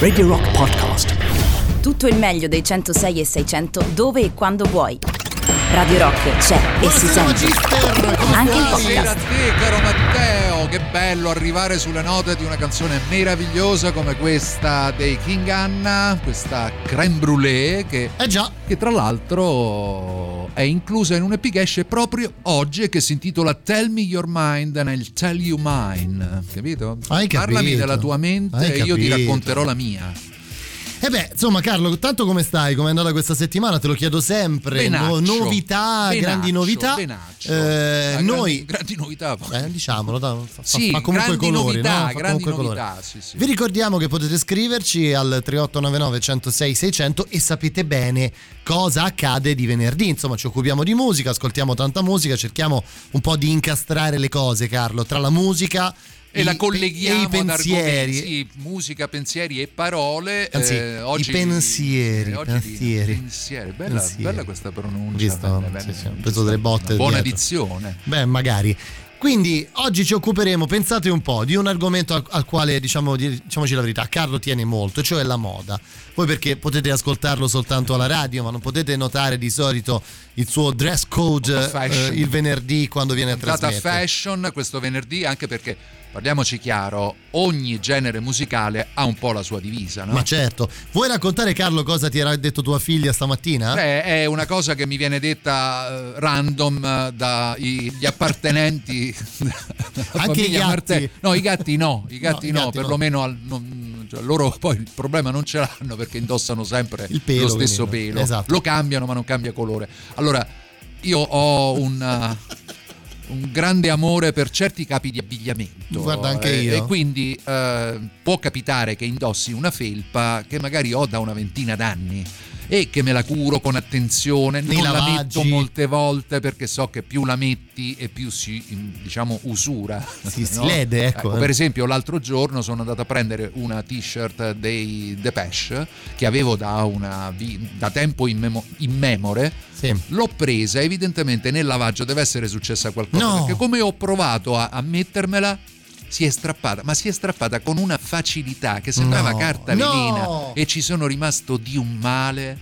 Radio Rock Podcast. Tutto il meglio dei 106 e 600 dove e quando vuoi. Radio Rock c'è e si sente. Anche in Buonasera a podcast. te, caro Matteo. Che bello arrivare sulle note di una canzone meravigliosa come questa dei King Anna, questa creme brûlée che, Eh già, che tra l'altro è inclusa in un EP che esce proprio oggi e che si intitola Tell Me Your Mind nel Tell You Mine. Capito? Hai Parlami capito. della tua mente Hai e io ti capito. racconterò la mia. E beh, insomma, Carlo, tanto come stai? Come è andata questa settimana? Te lo chiedo sempre. Benaccio. No- novità, Benaccio, grandi novità. benaccio. Eh, Ah, noi. grandi, grandi novità. Eh, diciamolo, da- fa, Sì, fa comunque grandi colori, novità, no? Fa grandi comunque colori. novità, sì, sì. Vi ricordiamo che potete scriverci al 3899 106 600 e sapete bene cosa accade di venerdì. Insomma, ci occupiamo di musica, ascoltiamo tanta musica, cerchiamo un po' di incastrare le cose, Carlo, tra la musica e la i- colleghiamo e i pensieri. argomenti, sì, musica, pensieri e parole. Anzi, eh, oggi, i pensieri, eh, oggi pensieri. di- pensieri. Bella, Pensieri. bella questa pronuncia. Visto? bene, bene. Sì, ho preso delle botte Buona dietro. dizione. Beh, magari. Quindi oggi ci occuperemo, pensate un po', di un argomento al, al quale diciamo, di- diciamoci la verità, Carlo tiene molto, cioè la moda. Voi perché potete ascoltarlo soltanto alla radio, ma non potete notare di solito il suo dress code eh, il venerdì quando viene a Data trasmettere. fashion questo venerdì, anche perché parliamoci chiaro, ogni genere musicale ha un po' la sua divisa, no? Ma certo. Vuoi raccontare Carlo cosa ti era detto tua figlia stamattina? Beh, è una cosa che mi viene detta eh, random eh, dagli appartenenti Anche i gatti? Marte- No, i gatti no, i gatti i no, gatti no. perlomeno al- non- cioè, loro poi il problema non ce l'hanno perché indossano sempre Il pelo, lo stesso quindi, pelo. esatto. Lo cambiano ma non cambia colore. Allora, io ho un... eh, un grande amore per certi capi di abbigliamento. Guarda, anche io. E quindi eh, può capitare che indossi una felpa che magari ho da una ventina d'anni e che me la curo con attenzione, Nei non la metto molte volte perché so che più la metti e più si diciamo usura. Si- si no? lede, ecco. Per esempio l'altro giorno sono andato a prendere una t-shirt dei Depeche che avevo da, una da tempo immemo- immemore Sì. L'ho presa, evidentemente nel lavaggio deve essere successa qualcosa. No. Perché come ho provato a, a mettermela, si è strappata, ma si è strappata con una facilità che sembrava No. carta No. velina e ci sono rimasto di un male.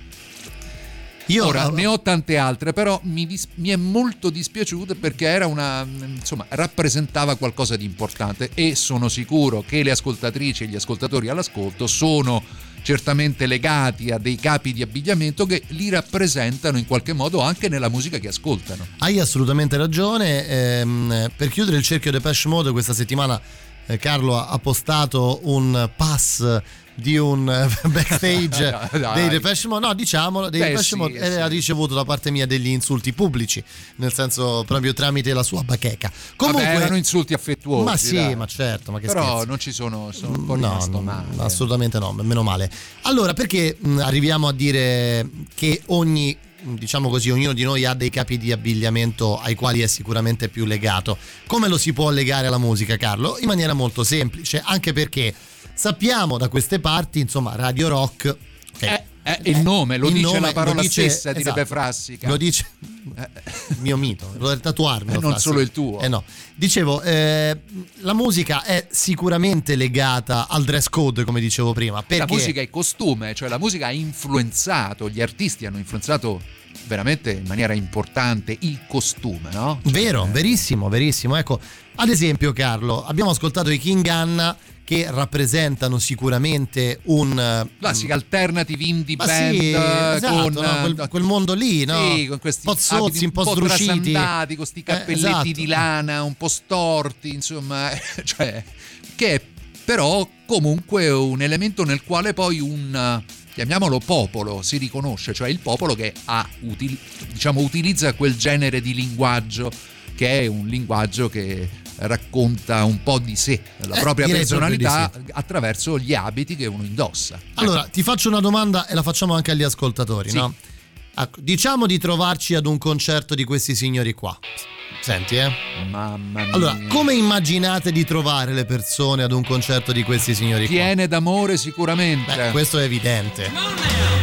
Io Ora ne ho tante altre, però mi, dis- mi è molto dispiaciuta perché era una insomma, rappresentava qualcosa di importante e sono sicuro che le ascoltatrici e gli ascoltatori all'ascolto sono certamente legati a dei capi di abbigliamento che li rappresentano in qualche modo anche nella musica che ascoltano. Hai assolutamente ragione. ehm, per chiudere il cerchio Depeche Mode, questa settimana eh, Carlo ha postato un pass di un eh, backstage dei Depeche Mode. No, diciamolo, dei Beh, Depeche Mode eh, sì. ha ricevuto da parte mia degli insulti pubblici, nel senso proprio tramite la sua bacheca. Comunque, Vabbè, erano insulti affettuosi. ma sì, dai. ma certo, ma che Però scherzi. non ci sono, sono un po' rimasto no, male. assolutamente no, meno male. Allora, perché mh, arriviamo a dire che ogni, diciamo così, ognuno di noi ha dei capi di abbigliamento ai quali è sicuramente più legato? Come lo si può legare alla musica, Carlo? In maniera molto semplice, anche perché sappiamo da queste parti, insomma, Radio Rock. ok, Eh, eh, il nome, lo il dice nome la parola dice- stessa, direbbe esatto, Frassica. Lo dice il mio mito, lo devo tatuarmi. Eh, non solo il tuo. Eh no. Dicevo, eh, la musica è sicuramente legata al dress code, come dicevo prima. Perché La musica è costume, cioè la musica ha influenzato, gli artisti hanno influenzato veramente in maniera importante il costume, no? Vero, Eh, verissimo, verissimo. Ecco, ad esempio, Carlo, abbiamo ascoltato i King Anna che rappresentano sicuramente un eh, Classica alternative indie Ma band sì, eh, esatto, con no, quel, quel mondo lì, no? Sì, con questi un po' zozzi, un po' sdruciti. con questi Eh, cappelletti esatto. di lana un po' storti, insomma, cioè che è però comunque un elemento nel quale poi un eh, chiamiamolo popolo si riconosce, cioè il popolo che ha diciamo utilizza quel genere di linguaggio che è un linguaggio che racconta un po' di sé, la Eh, propria personalità attraverso gli abiti che uno indossa. Allora, ti faccio una domanda e la facciamo anche agli ascoltatori, Sì. no? Ecco, diciamo di trovarci ad un concerto di questi signori qua. Senti, eh? Mamma mia. Allora, come immaginate di trovare le persone ad un concerto di questi signori qua? Piene d'amore sicuramente. Beh, questo è evidente.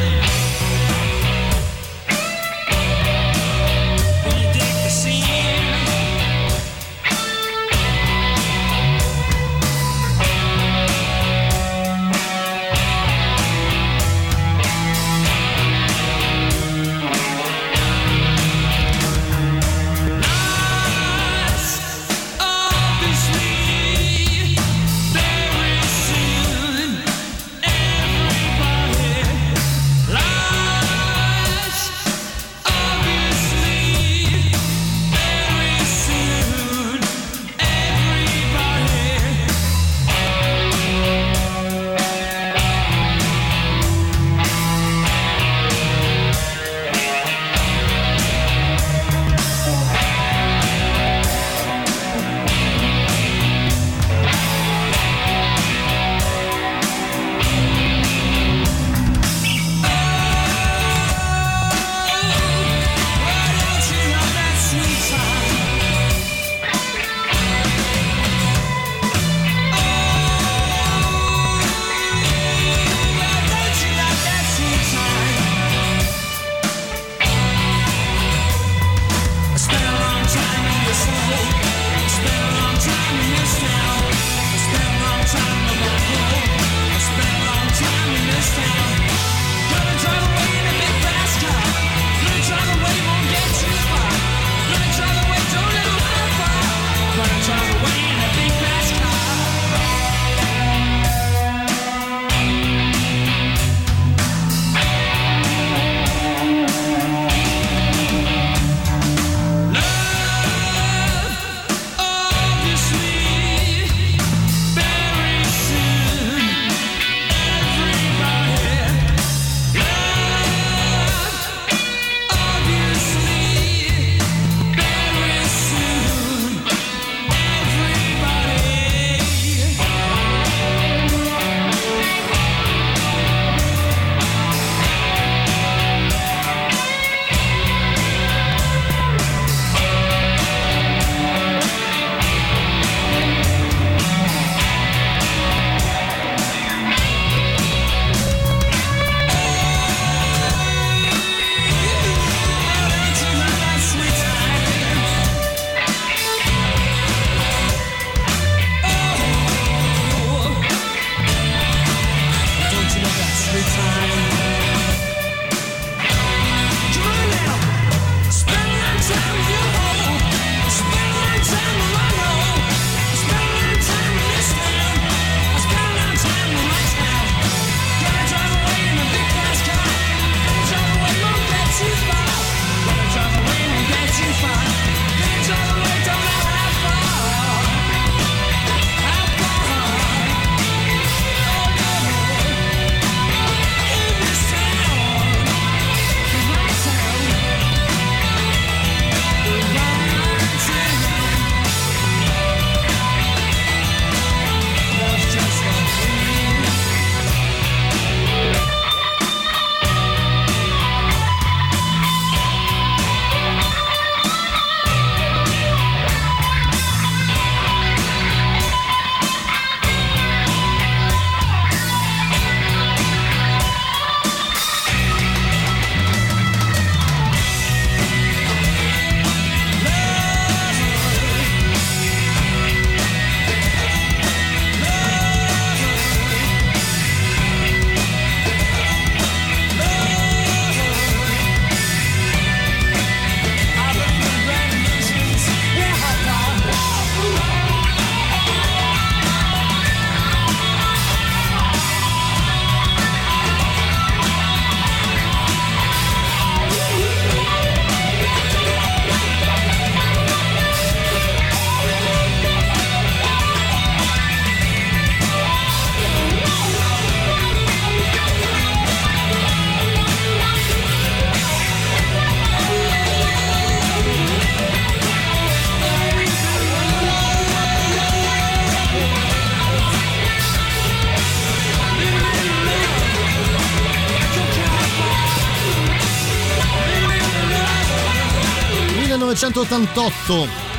1988.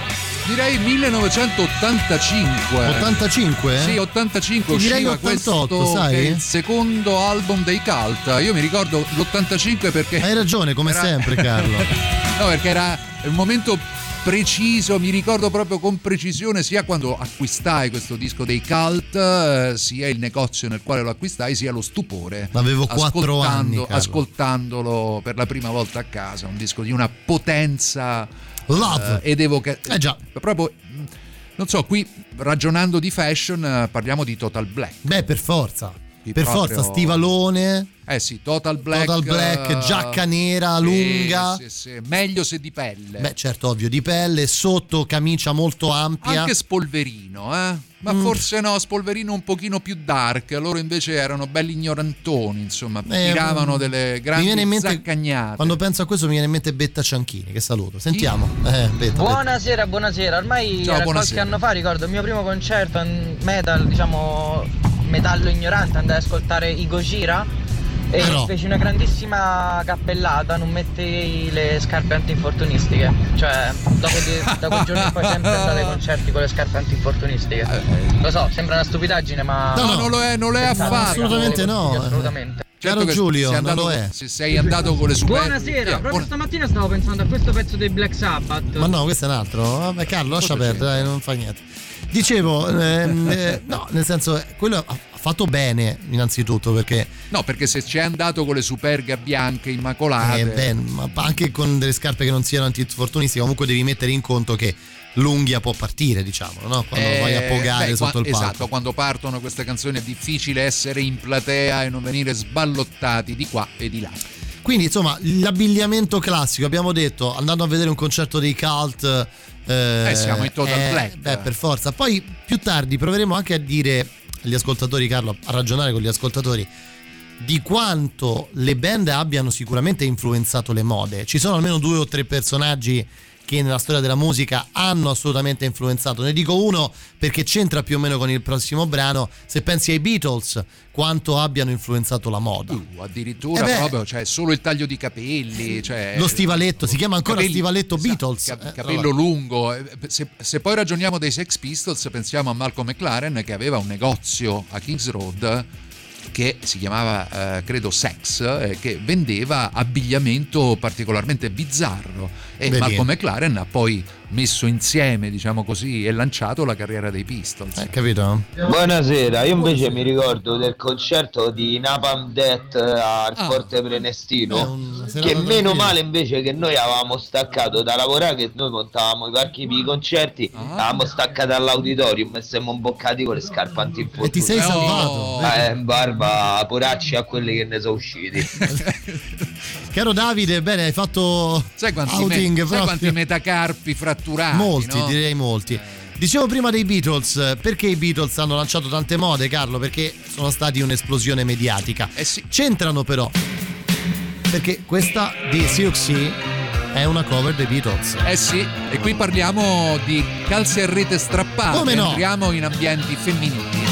Direi 1985. 85? Sì, 85 Ti direi usciva 88, questo sai? il secondo album dei Cult. Io mi ricordo l'85 perché Hai ragione, come era- sempre, Carlo. no, perché era il momento preciso, mi ricordo proprio con precisione sia quando acquistai questo disco dei Cult, eh, sia il negozio nel quale lo acquistai, sia lo stupore. Avevo quattro anni, Carlo. Ascoltandolo per la prima volta a casa, un disco di una potenza Love. eh, ed evoca- Eh già. proprio mh, non so, qui ragionando di fashion eh, parliamo di Total Black. Beh, per forza. Per proprio- forza, stivalone, Eh sì, Total Black. Total Black, eh, giacca nera, sì, lunga. sì, sì. Meglio se di pelle. Beh, certo, ovvio, di pelle, sotto camicia molto ampia. Anche Spolverino, eh? Ma Mm. forse no, Spolverino un pochino più dark. Loro invece erano belli ignorantoni, insomma, Eh, tiravano mm, delle grandi zaccagnate. Quando penso a questo mi viene in mente Betta Cianchini, che saluto. Sentiamo. Eh, Betta, Betta. Buonasera, buonasera. Ormai Ciao, era buonasera. qualche anno fa, ricordo il mio primo concerto in metal, diciamo metallo ignorante, andai ad ascoltare i Gojira e Però. feci una grandissima cappellata, non mettei le scarpe antinfortunistiche. Cioè, dopo di, da quel giorno in poi sempre andate ai concerti con le scarpe antinfortunistiche. Lo so, sembra una stupidaggine, ma. No, No, no. non lo è, non lo è affatto. assolutamente no. Assolutamente. Certo Caro che Giulio, sei non andato- lo è. Se sei andato con le super Buonasera, Via, proprio buona- stamattina stavo pensando a questo pezzo dei Black Sabbath. Ma no, questo è un altro. Vabbè, Carlo, lascia perdere, dai, non fa niente. Dicevo, ehm, eh, no, nel senso, quello fatto bene innanzitutto perché No, perché se c'è andato con le superga bianche immacolate. eh, beh, ma anche con delle scarpe che non siano antinfortunistiche, comunque devi mettere in conto che l'unghia può partire, diciamo, no? Quando Eh, vai a pogare beh, sotto qua- il palco. Esatto, quando partono queste canzoni è difficile essere in platea e non venire sballottati di qua e di là. Quindi, insomma, l'abbigliamento classico, abbiamo detto, andando a vedere un concerto dei cult. Eh, Eh, siamo in Total eh, Black. Beh, per forza. Poi più tardi proveremo anche a dire agli ascoltatori, Carlo, a ragionare con gli ascoltatori di quanto le band abbiano sicuramente influenzato le mode. Ci sono almeno due o tre personaggi che nella storia della musica hanno assolutamente influenzato. Ne dico uno perché c'entra più o meno con il prossimo brano. Se pensi ai Beatles, quanto abbiano influenzato la moda. Uh, addirittura Eh beh. proprio, cioè solo il taglio di capelli, cioè, Lo stivaletto, si chiama ancora capelli- stivaletto esatto, Beatles. Eh, capello allora. lungo. Eh, Se, se poi ragioniamo dei Sex Pistols, pensiamo a Malcolm McLaren che aveva un negozio a Kings Road che si chiamava, eh, credo, Sex, eh, che vendeva abbigliamento particolarmente bizzarro. E Vedi. Malcolm McLaren ha poi messo insieme, diciamo così, e lanciato la carriera dei Pistols. Eh, capito? Buonasera, io invece mi ricordo del concerto di Napalm Death al Ah. Forte Prenestino. Che meno male invece che noi avevamo staccato da lavorare, che noi montavamo i parchi per i concerti, Ah. avevamo staccato all'auditorium e siamo imboccati con le scarpe antinfortunate. E ti sei Oh. salvato. vedi? Eh, in barba poracci a quelli che ne sono usciti. Caro Davide, bene, hai fatto Sai quanti, me- outing sai proprio. quanti metacarpi fratturati? Molti, no? direi molti. Dicevo prima dei Beatles, perché i Beatles hanno lanciato tante mode, Carlo? Perché sono stati un'esplosione mediatica. Eh sì. C'entrano però, perché questa di Siouxsie è una cover dei Beatles. Eh sì, e qui parliamo di calze a rete strappate, Come no? entriamo in ambienti femminili.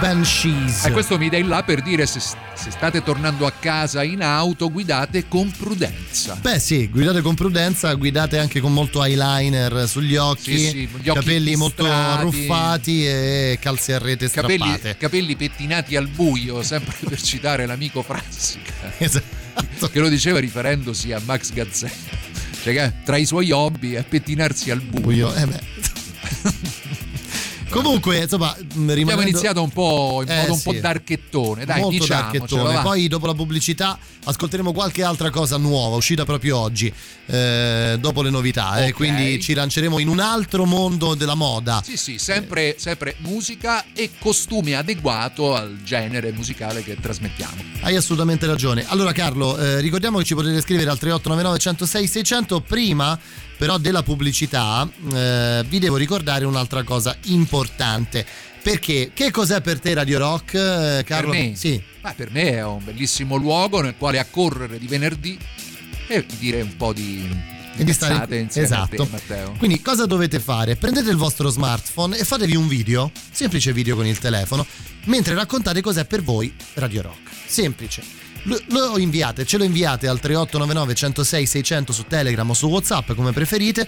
Banshees. E questo mi dà il là per dire se, se state tornando a casa in auto, guidate con prudenza. Beh sì, guidate con prudenza, guidate anche con molto eyeliner sugli occhi, Sì, sì, occhi capelli molto arruffati e calze a rete Capelli, strappate. capelli pettinati al buio, sempre per citare l'amico Frassica, Esatto. che lo diceva riferendosi a Max Gazzetta. Cioè che tra i suoi hobby è pettinarsi al buio. Buio, eh beh. Comunque, insomma, Abbiamo rimanendo... iniziato un po' in Eh, modo un sì. po' darchettone, dai, molto diciamocelo, darkettone. va. Poi dopo la pubblicità ascolteremo qualche altra cosa nuova, uscita proprio oggi, eh, dopo le novità. eh, Ok. quindi ci lanceremo in un altro mondo della moda. Sì, sì, sempre, sempre musica e costume adeguato al genere musicale che trasmettiamo. Hai assolutamente ragione. Allora Carlo, eh, ricordiamo che ci potete scrivere al 3899 106 600 prima però della pubblicità eh, vi devo ricordare un'altra cosa importante. Perché che cos'è per te Radio Rock, eh, Carlo? Per me? Sì. Ma per me è un bellissimo luogo nel quale accorrere di venerdì e dire un po' di di stare insieme a esatto. te, Matteo. Quindi cosa dovete fare? Prendete il vostro smartphone e fatevi un video, semplice video con il telefono, mentre raccontate cos'è per voi Radio Rock. Semplice. Lo, lo inviate, ce lo inviate al 3899 106 600 su Telegram o su WhatsApp come preferite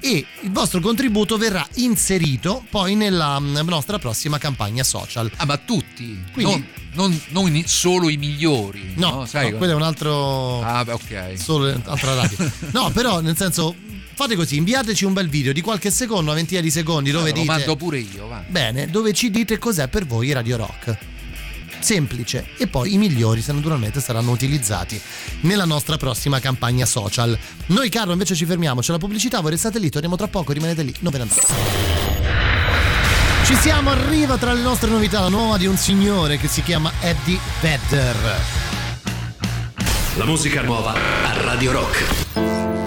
e il vostro contributo verrà inserito poi nella mm, nostra prossima campagna social. Ah, ma tutti, Quindi- non, non- non solo i migliori. No, No, sai no, quello è un altro Ah, beh, ok. solo altra radio. No, però nel senso fate così, inviateci un bel video di qualche secondo, una ventina di secondi dove lo dite mando pure io, va. Bene, dove ci dite cos'è per voi Radio Rock. Semplice. E poi i migliori, se naturalmente saranno utilizzati nella nostra prossima campagna social. Noi, Carlo, invece ci fermiamo. C'è la pubblicità, voi restate lì, torniamo tra poco, rimanete lì, non ve ne andate. Ci siamo, arriva tra le nostre novità la nuova di un signore che si chiama Eddie Vedder. La musica nuova a Radio Rock.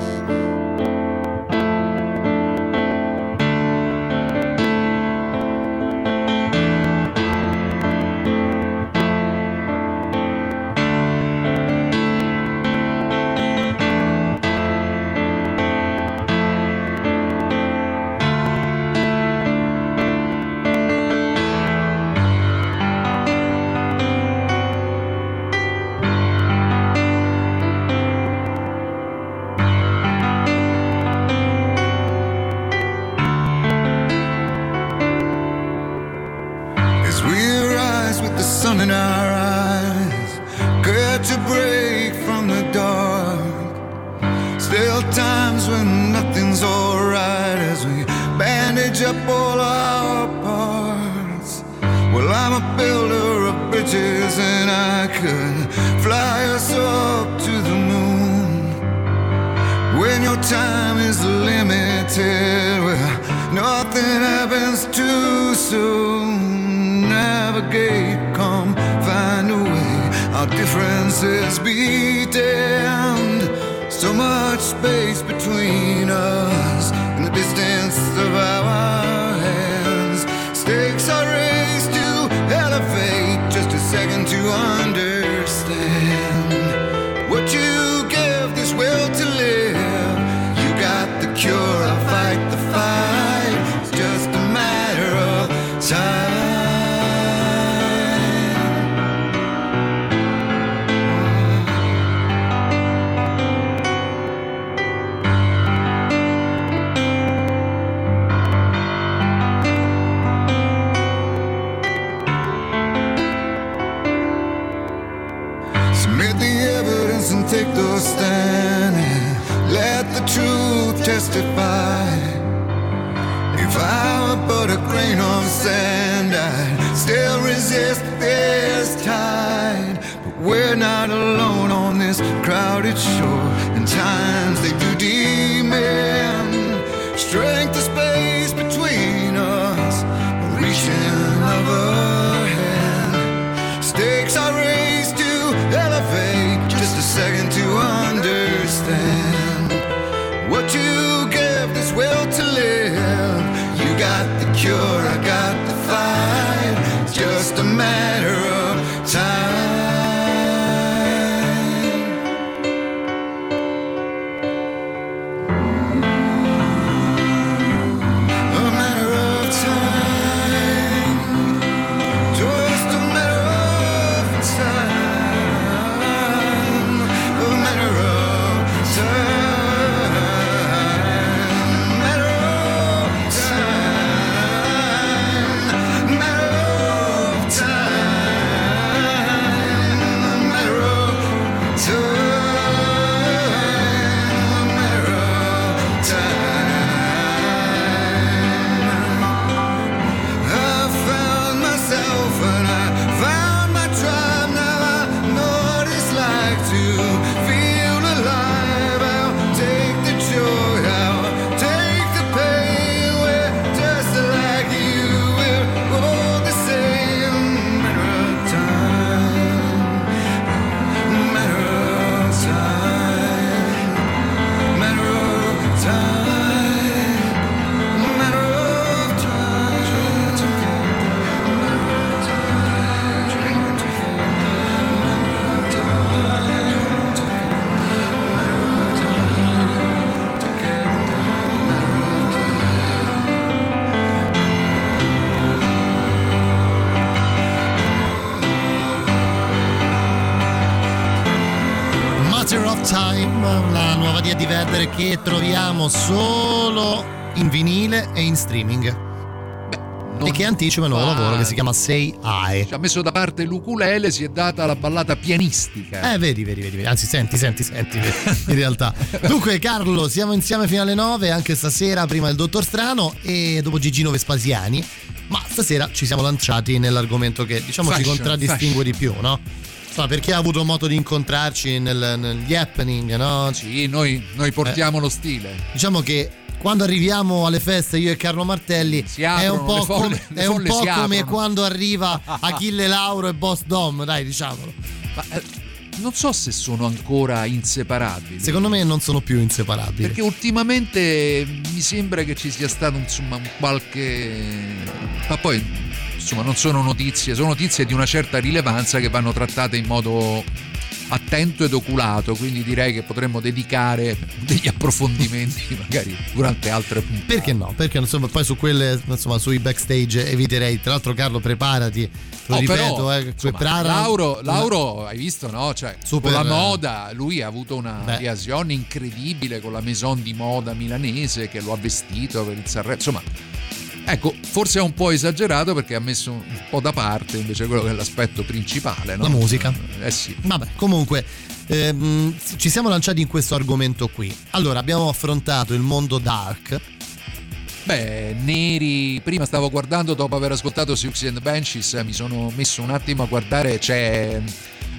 Troviamo solo in vinile e in streaming. Non- E che anticipa il nuovo lavoro che si chiama Say I. Ci ha messo da parte l'ukulele, si è data la ballata pianistica. Eh, vedi, vedi, vedi, anzi, senti, senti, senti, in realtà. Dunque, Carlo, siamo insieme fino alle 9, anche stasera, prima il Dottor Strano e dopo Gigino Vespasiani. Ma stasera ci siamo lanciati nell'argomento che diciamo ci Fashion, contraddistingue di più, no? Insomma, per chi ha avuto modo di incontrarci nel- negli happening, no? Sì, noi, noi portiamo lo stile. Diciamo che quando arriviamo alle feste io e Carlo Martelli Si è aprono, un po', le folle- come, le è un po' come aprono. quando arriva Achille Lauro e Boss Dom, dai, diciamolo. Ma eh, non so se sono ancora inseparabili. Secondo me non sono più inseparabili. Perché ultimamente mi sembra che ci sia stato insomma un qualche. Ma poi insomma non sono notizie, sono notizie di una certa rilevanza che vanno trattate in modo attento ed oculato, quindi direi che potremmo dedicare degli approfondimenti magari durante altre puntate. Perché no? Perché insomma, poi su quelle, insomma, sui backstage eviterei. Tra l'altro, Carlo, preparati. Lo Oh, ripeto, però, eh, insomma, prepara- Lauro, una- Lauro, hai visto, no? Cioè, Super- con la moda, lui ha avuto una Beh. reazione incredibile con la maison di moda milanese che lo ha vestito per il Sanremo. Insomma, ecco, forse è un po' esagerato perché ha messo un po' da parte invece quello che è l'aspetto principale, no? La musica. Eh sì. Vabbè, comunque. ehm, ci siamo lanciati in questo argomento qui. Allora, abbiamo affrontato il mondo dark. Beh, Neri, prima stavo guardando dopo aver ascoltato Siouxsie and Benches, eh, mi sono messo un attimo a guardare, c'è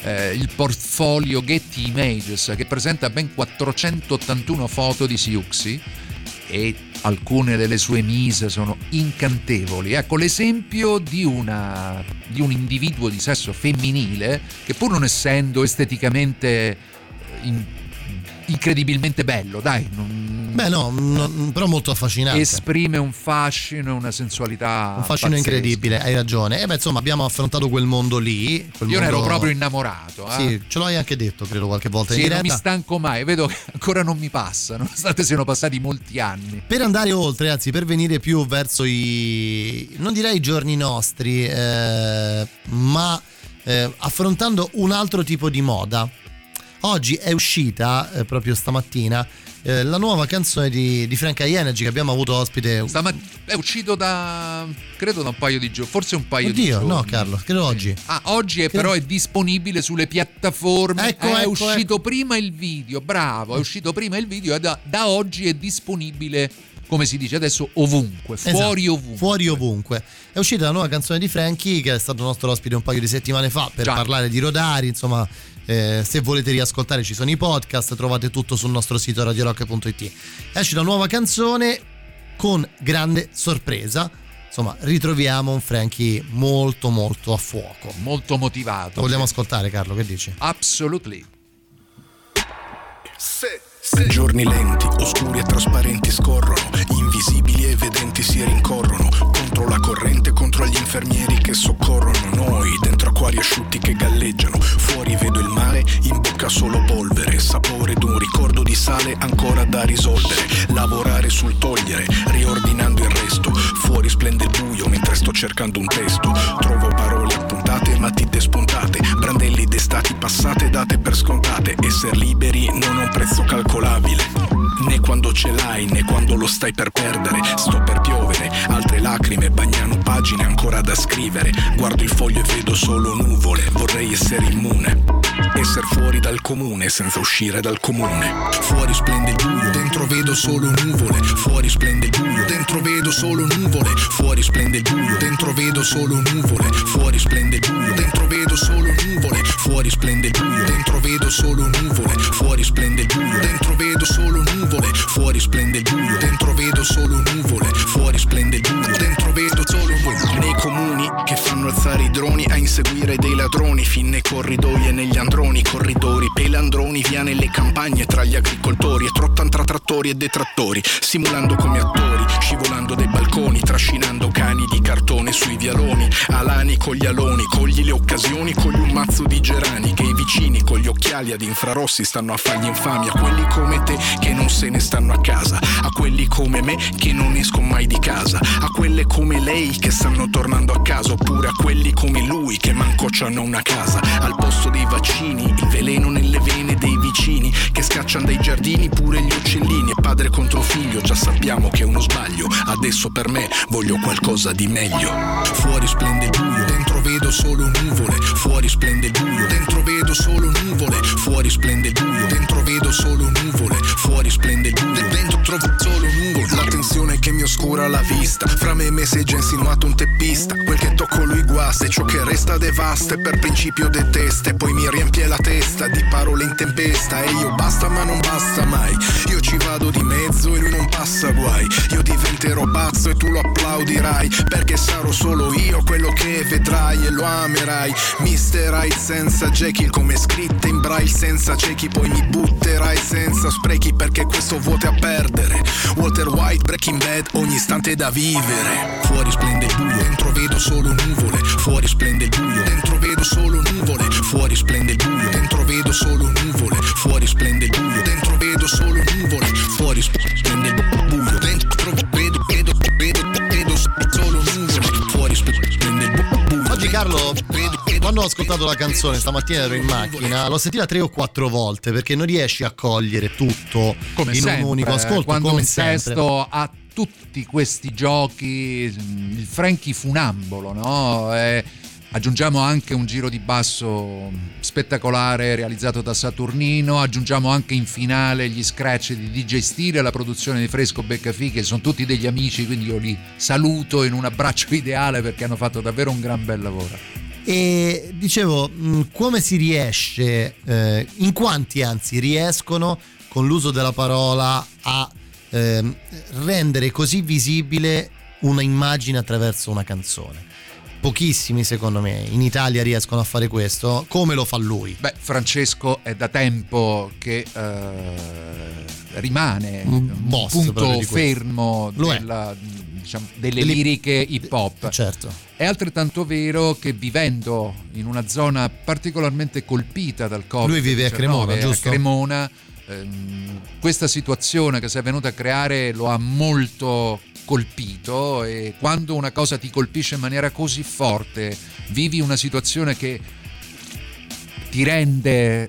eh, il portfolio Getty Images che presenta ben 481 foto di Siouxsie e alcune delle sue mise sono incantevoli. Ecco l'esempio di, una, di un individuo di sesso femminile che pur non essendo esteticamente eh, in- incredibilmente bello, dai, non- Beh, no, non- però molto affascinante. esprime un fascino e una sensualità. un fascino pazzeschi. incredibile, hai ragione. E beh, insomma, abbiamo affrontato quel mondo lì. quel Io ne ero mondo- proprio innamorato. eh. Sì, ce l'hai anche detto, credo, qualche volta Sì, in non mi stanco mai, vedo che ancora non mi passa, nonostante siano passati molti anni. Per andare oltre, anzi, per venire più verso i. non direi i giorni nostri, eh, ma eh, affrontando un altro tipo di moda. Oggi è uscita, eh, proprio stamattina, eh, la nuova canzone di, di Frank Energy che abbiamo avuto ospite. Stamat- è uscito da credo da un paio di giorni, forse un paio di Oddio, giorni. no, Carlo, credo oggi. Ah, oggi è, però è disponibile sulle piattaforme. Ecco, è ecco, uscito prima il video, bravo, è uscito prima il video e da, da oggi è disponibile, come si dice adesso, ovunque, fuori Esatto, ovunque. Fuori ovunque. È uscita la nuova canzone di Frankie che è stato nostro ospite un paio di settimane fa per Già. parlare di Rodari, insomma eh, se volete riascoltare ci sono i podcast, trovate tutto sul nostro sito radiorock.it. Esce una nuova canzone con grande sorpresa. Insomma, ritroviamo un Frankie molto molto a fuoco. Molto motivato. Lo vogliamo ascoltare Carlo, che dici? Absolutely. Giorni lenti, oscuri e trasparenti scorrono, invisibili e vedenti si rincorrono, contro la corrente, contro gli infermieri che soccorrono noi, dentro acquari asciutti che galleggiano, fuori vedo il mare, in bocca solo polvere, sapore d'un ricordo di sale ancora da risolvere, lavorare sul togliere, riordinando il resto, fuori splende il buio mentre sto cercando un testo, trovo parole appuntate matite spuntate, brandelli d'estati passate date per scontate, essere liberi non ha un prezzo calcolabile. Né quando ce l'hai né quando lo stai per perdere. Sto per piovere, altre lacrime bagnano pagine ancora da scrivere. Guardo il foglio e vedo solo nuvole. Vorrei essere immune. Essere fuori dal comune senza uscire dal comune. Fuori splende il buio, dentro vedo solo nuvole. Fuori splende il buio, dentro vedo solo nuvole. Fuori splende il buio, dentro vedo solo nuvole. Fuori splende il buio, dentro vedo solo nuvole. Fuori splende il buio, dentro vedo solo nuvole. Fuori splende il buio, dentro vedo solo nuvole. Fuori splende il buio, dentro vedo solo nuvole. Fuori splende il buio, dentro vedo solo nuvole. Nei comuni che fanno alzare droni a inseguire dei ladroni, fin nei corridoi e negli androni, corridori, pelandroni, via nelle campagne tra gli agricoltori e trottan tra trattori e detrattori, simulando come attori, scivolando dai balconi, trascinando cani di cartone sui vialoni, alani con gli aloni, cogli le occasioni, cogli un mazzo di gerani che i vicini con gli occhiali ad infrarossi stanno a fargli infamia, quelli come te che non se ne stanno a casa, a quelli come me che non escono mai di casa, a quelle come lei che stanno tornando a casa, oppure a quelli come lui che manco c'hanno una casa, al posto dei vaccini, il veleno nelle vene dei vicini, che scacciano dai giardini pure gli uccellini, e padre contro figlio, già sappiamo che è uno sbaglio, adesso per me voglio qualcosa di meglio. Fuori splende il buio, dentro vedo solo nuvole, fuori splende il buio, dentro vedo solo nuvole, fuori splende il buio, dentro vedo solo nuvole, fuori splende il buio, dentro trovo solo nuvole, la tensione che mi oscura la vista, fra me e me si è già insinuato un teppista, quel che tocco lui guasta ciò che resta devasta e per principio detesta e poi mi riempie la testa di parole in tempesta. E io basta ma non basta mai, io ci vado di mezzo e lui non passa guai, io diventerò pazzo e tu lo applaudirai, perché sarò solo io quello che vedrai e lo amerai, Mister Hyde senza Jekyll come scritte in braille senza ciechi poi mi butterai senza sprechi perché questo vuote a perdere, Walter White Breaking Bad ogni istante da vivere, fuori splende il buio, dentro vedo solo nuvole, fuori splende il buio, dentro vedo solo nuvole, fuori splende il buio, dentro vedo solo nuvole, fuori splende il buio, dentro vedo solo nuvole, fuori splende il buio, dentro vedo, vedo, vedo, vedo solo nuvole, fuori splende il buio. Oggi Carlo, quando ho ascoltato la canzone stamattina ero in macchina, l'ho sentita tre o quattro volte perché non riesci a cogliere tutto come in sempre, un unico ascolto. quando come un sempre. testo ha tutti questi giochi mm, il Frankie funambolo no? E aggiungiamo anche un giro di basso spettacolare realizzato da Saturnino aggiungiamo anche in finale gli scratch di DJ Stile la produzione di Fresco Beccafì che sono tutti degli amici quindi io li saluto in un abbraccio ideale perché hanno fatto davvero un gran bel lavoro E dicevo, mh, come si riesce, eh, in quanti anzi riescono con l'uso della parola a ehm, rendere così visibile una immagine attraverso una canzone? Pochissimi secondo me in Italia riescono a fare questo, come lo fa lui? Beh, Francesco è da tempo che eh, rimane Un un boss punto fermo della, diciamo, delle Delle- liriche hip hop. Certo. È altrettanto vero che vivendo in una zona particolarmente colpita dal Covid, Lui vive a Cremona, 19, giusto? A Cremona, ehm, questa situazione che si è venuta a creare lo ha molto colpito e quando una cosa ti colpisce in maniera così forte, vivi una situazione che ti rende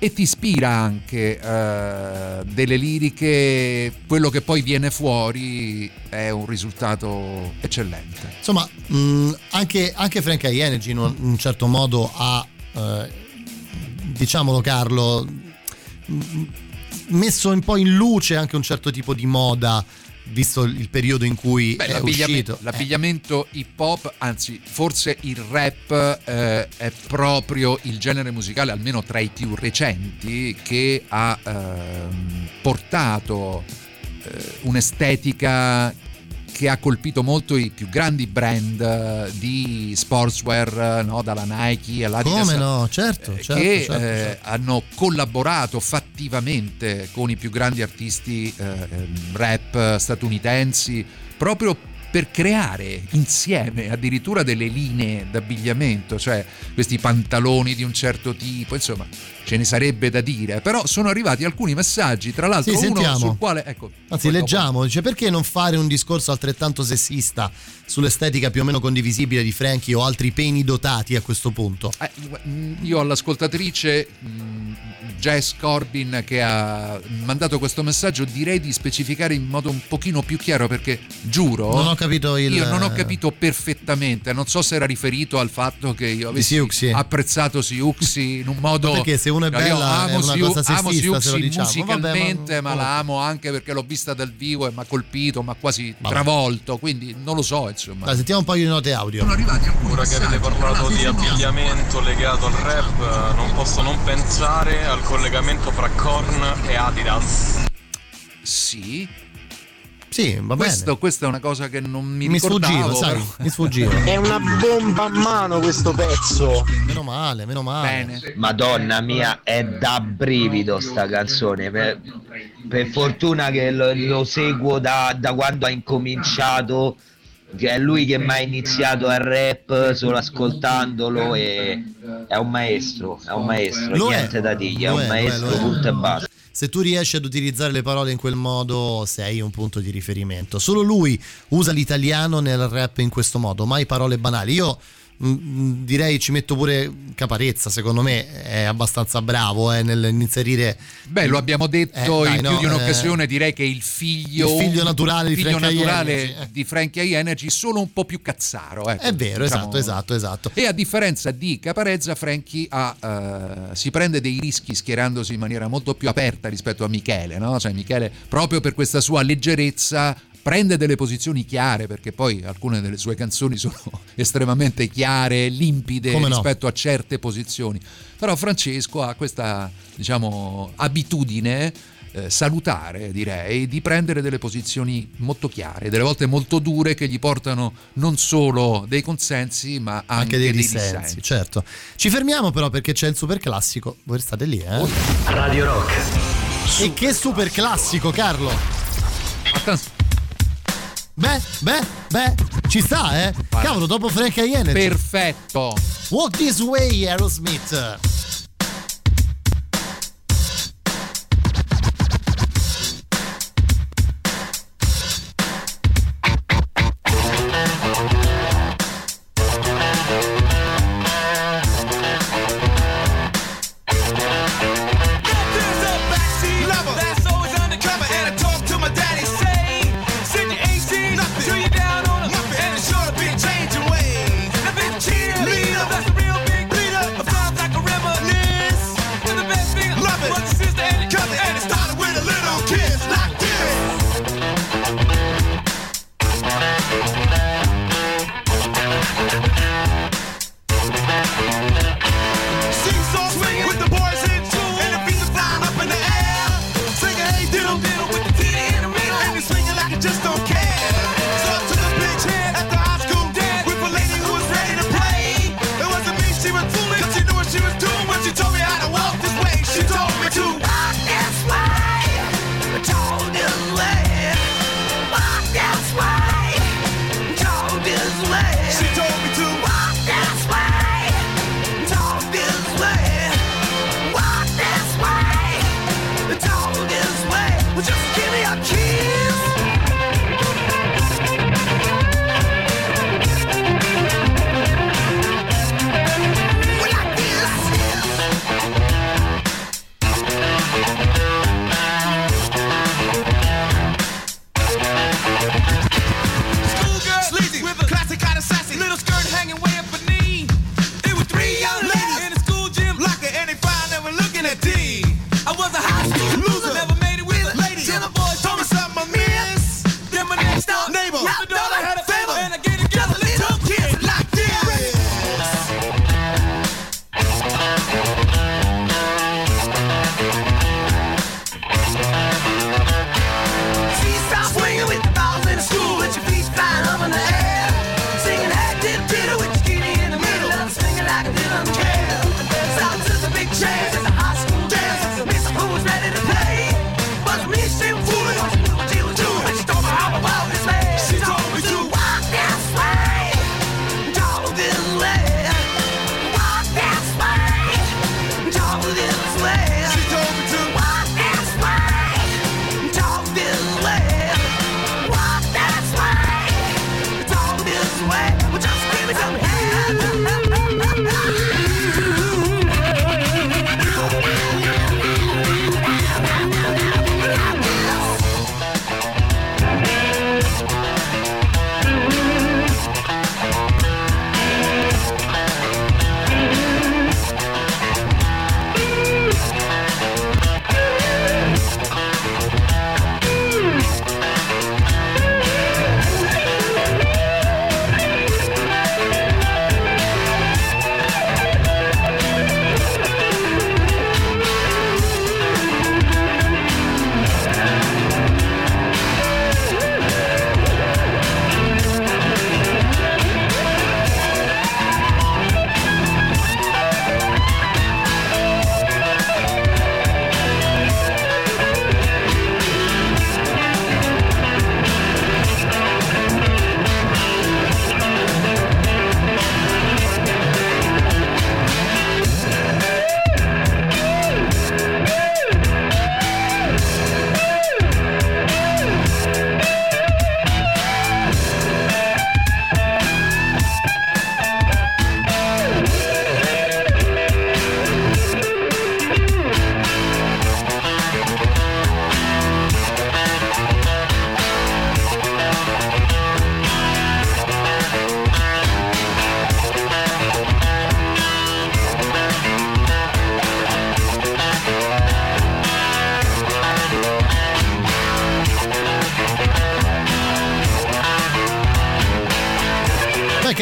e ti ispira anche eh, delle liriche, quello che poi viene fuori è un risultato eccellente. Insomma, mh, anche, anche Frank Energy in un, in un certo modo ha, eh, diciamolo Carlo, messo un po' in luce anche un certo tipo di moda, visto il periodo in cui Beh, è l'abbigliamento, uscito. l'abbigliamento hip hop, anzi forse il rap eh, è proprio il genere musicale, almeno tra i più recenti, che ha ehm, portato eh, un'estetica che ha colpito molto i più grandi brand eh, di sportswear, no? dalla Nike all'Adidas. Come no, certo, eh, certo, che certo, eh, certo. hanno collaborato fattivamente con i più grandi artisti eh, ehm, rap statunitensi proprio per creare insieme addirittura delle linee d'abbigliamento, cioè questi pantaloni di un certo tipo, insomma, ce ne sarebbe da dire, però sono arrivati alcuni messaggi, tra l'altro Sì, uno sentiamo. sul quale ecco, Anzi, leggiamo, dice perché non fare un discorso altrettanto sessista sull'estetica più o meno condivisibile di Frankie o altri peni dotati a questo punto? Eh, mm, io all'ascoltatrice mm, Jess Corbin che ha mandato questo messaggio direi di specificare in modo un pochino più chiaro perché giuro capito il- io non ho capito perfettamente non so se era riferito al fatto che io avessi Siouxsie. apprezzato Siuxi in un modo Perché se uno è io bella amo è una Siu- cosa amo sessista, se Siuxi diciamo. musicalmente Vabbè, ma- ma, la amo anche perché l'ho vista dal vivo e mi ha colpito mi ha quasi Vabbè. travolto quindi non lo so insomma Dai, sentiamo un paio di note audio. Ora che avete parlato di abbigliamento legato al rap, eh, non posso non pensare al collegamento fra Korn e Adidas. sì Sì, va Questo, bene. questa è una cosa che non mi, Mi sfuggiva, sai, però. mi sfuggiva. È una bomba a mano questo pezzo. Meno male, meno male. Bene. Madonna mia, è da brivido sta canzone. Per, per fortuna che lo, lo seguo da, da quando ha incominciato. Che è lui che mi ha iniziato al rap solo ascoltandolo e è un maestro, è un maestro, Lo è, niente da dire, è lo un è, è, maestro è. punto e basta. Se tu riesci ad utilizzare le parole in quel modo sei un punto di riferimento. Solo lui usa l'italiano nel rap in questo modo, mai parole banali. Io mm, direi ci metto pure Caparezza, secondo me è abbastanza bravo eh, nell'inserire... Beh, lo abbiamo detto Eh, dai, in più no, di un'occasione, eh, direi che il figlio, il figlio naturale di figlio Frank naturale Energy, eh. di Frankie Energy, solo un po' più cazzaro. ecco, È vero, diciamo. esatto, esatto, esatto. E a differenza di Caparezza, Frankie ha, eh, si prende dei rischi schierandosi in maniera molto più aperta rispetto a Michele, no? Cioè Michele, proprio per questa sua leggerezza, prende delle posizioni chiare, perché poi alcune delle sue canzoni sono estremamente chiare, limpide Come no? rispetto a certe posizioni. Però Francesco ha questa, diciamo, abitudine eh, salutare, direi, di prendere delle posizioni molto chiare, delle volte molto dure che gli portano non solo dei consensi, ma anche, Anche dei dissensi. dissensi, certo. Ci fermiamo però perché c'è il super classico. Voi restate lì, eh? Radio Rock. E che super classico, Carlo! Attenzione. Beh, beh, beh, ci sta, eh? Cavolo, dopo Frank Energy. Perfetto. Walk This Way, Aerosmith.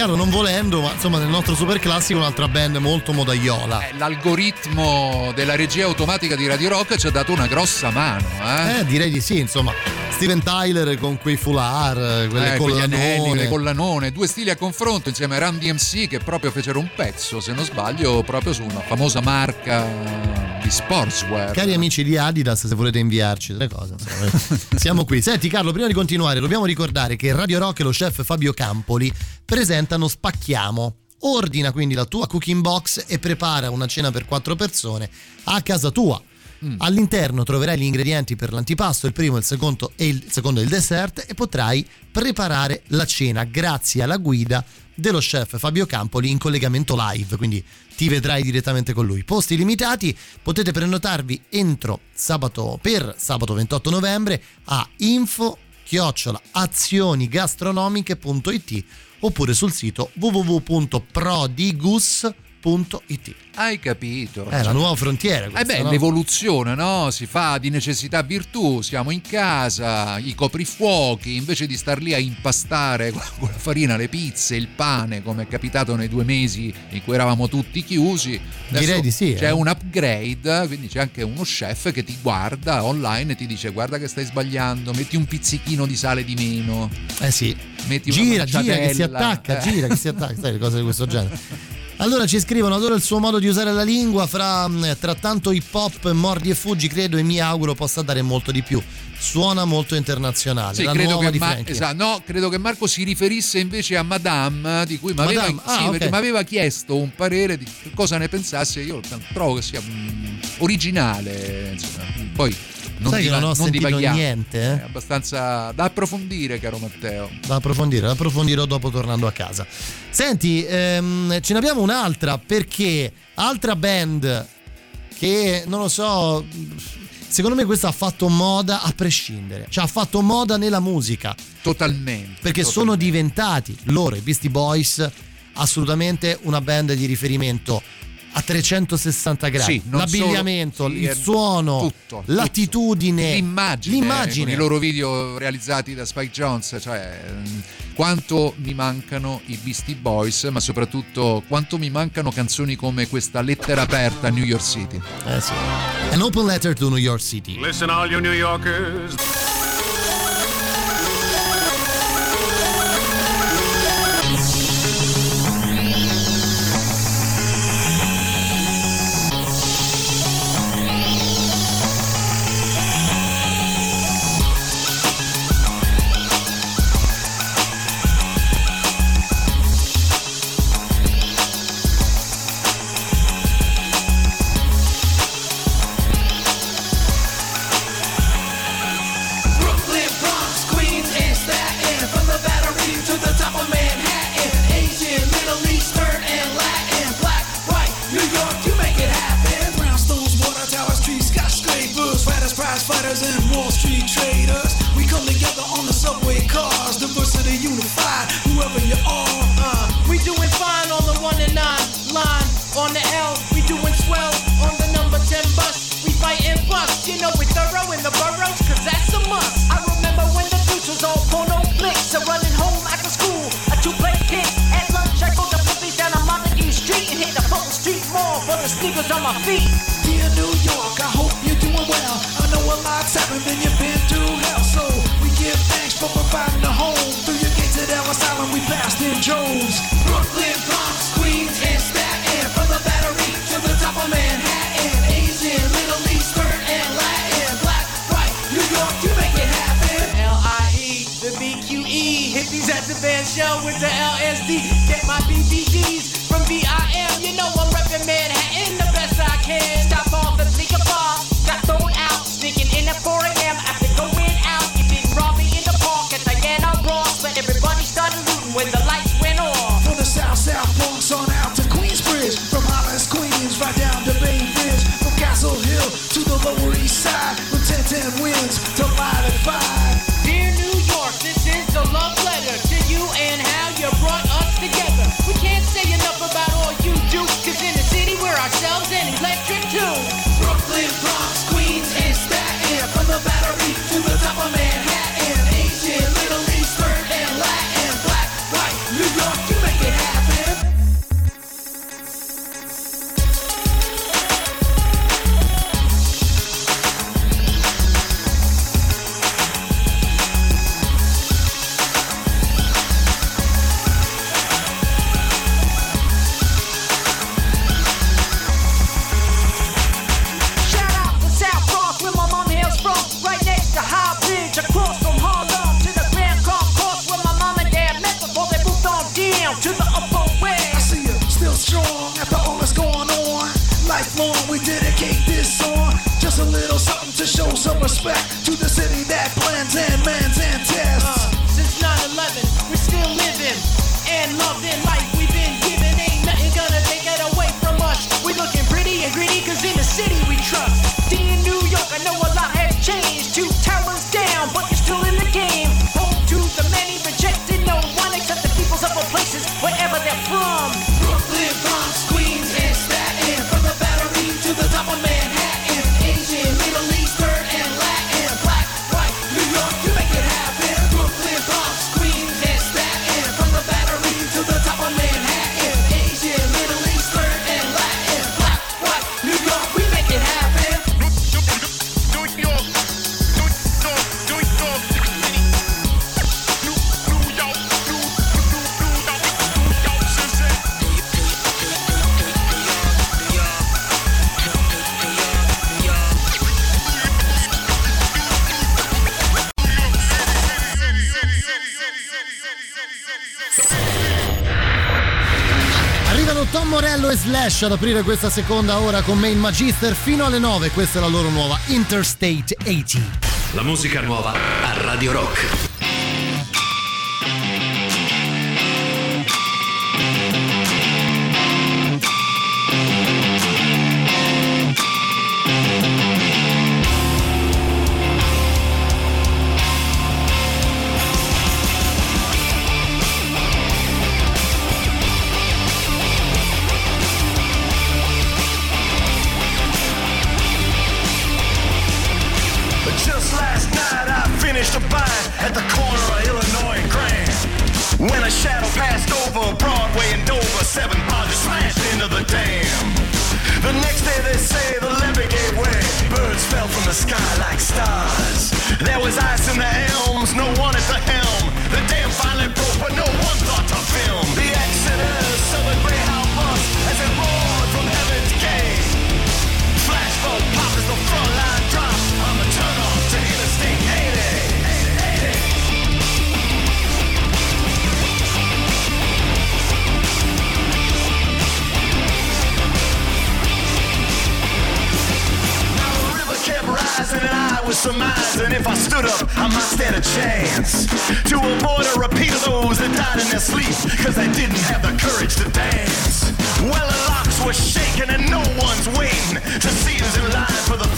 Carlo non volendo, ma insomma nel nostro super classico un'altra band molto modaiola. Eh, L'algoritmo della regia automatica di Radio Rock ci ha dato una grossa mano, eh? Eh, direi di sì, insomma. Steven Tyler con quei foulard, quelle Eh, quegli anelli, collanone. le collanone, due stili a confronto insieme a Run DMC che proprio fecero un pezzo, se non sbaglio, proprio su una famosa marca di sportswear. Cari amici di Adidas, se volete inviarci delle cose, siamo qui. Senti Carlo, prima di continuare, dobbiamo ricordare che Radio Rock e lo chef Fabio Campoli presentano Spacchiamo. Ordina quindi la tua cooking box e prepara una cena per quattro persone a casa tua. All'interno troverai gli ingredienti per l'antipasto, il primo, il secondo e il secondo e il dessert e potrai preparare la cena grazie alla guida dello chef Fabio Campoli in collegamento live, quindi ti vedrai direttamente con lui. Posti limitati, potete prenotarvi entro sabato per sabato 28 novembre a info chiocciola azionigastronomiche.it oppure sul sito www.prodigus.it. Hai capito? È la nuova frontiera. Eh questa, beh, no? l'evoluzione, no? Si fa di necessità virtù, siamo in casa, i coprifuochi, invece di star lì a impastare con la farina le pizze, il pane, come è capitato nei due mesi in cui eravamo tutti chiusi. Direi di sì, C'è eh. un upgrade, quindi c'è anche uno chef che ti guarda online e ti dice guarda che stai sbagliando, metti un pizzichino di sale di meno. Eh sì. Metti Gira, gira, che si attacca, Eh. gira, che si attacca, sai, cose di questo genere. Allora ci scrivono, adoro il suo modo di usare la lingua, fra, mh, tra tanto hip hop, mordi e fuggi, credo e mi auguro possa dare molto di più. Suona molto internazionale. Sì, la credo nuova che, di Ma- esatto, no, credo che Marco si riferisse invece a Madame, di cui mi aveva, ah, sì, ok. perché mi aveva chiesto un parere di cosa ne pensasse. Io trovo che sia mm, originale, insomma, poi non, Sai che diva- non ho sentito divaghiamo. niente, eh? È abbastanza da approfondire, caro Matteo. da approfondire, la approfondirò dopo tornando a casa. Senti, ehm, ce ne abbiamo un'altra perché altra band che non lo so, secondo me questa ha fatto moda a prescindere, cioè ha fatto moda nella musica. Totalmente. Perché sono diventati loro, i Beastie Boys, assolutamente una band di riferimento a 360 gradi. Sì, L'abbigliamento, solo- sì, il suono, tutto, l'attitudine, L'immagine, l'immagine. con i loro video realizzati da Spike Jones, cioè mm, quanto mi mancano i Beastie Boys, ma soprattutto quanto mi mancano canzoni come questa lettera aperta a New York City. Eh sì. An open letter to New York City. Listen, all you New Yorkers. respect. Flash ad aprire questa seconda ora con Main Magister fino alle 9. Questa è la loro nuova Interstate 80. La musica nuova a Radio Rock. in their sleep because they didn't have the courage to dance. Well, the locks were shaking and no one's waiting to see us in line for the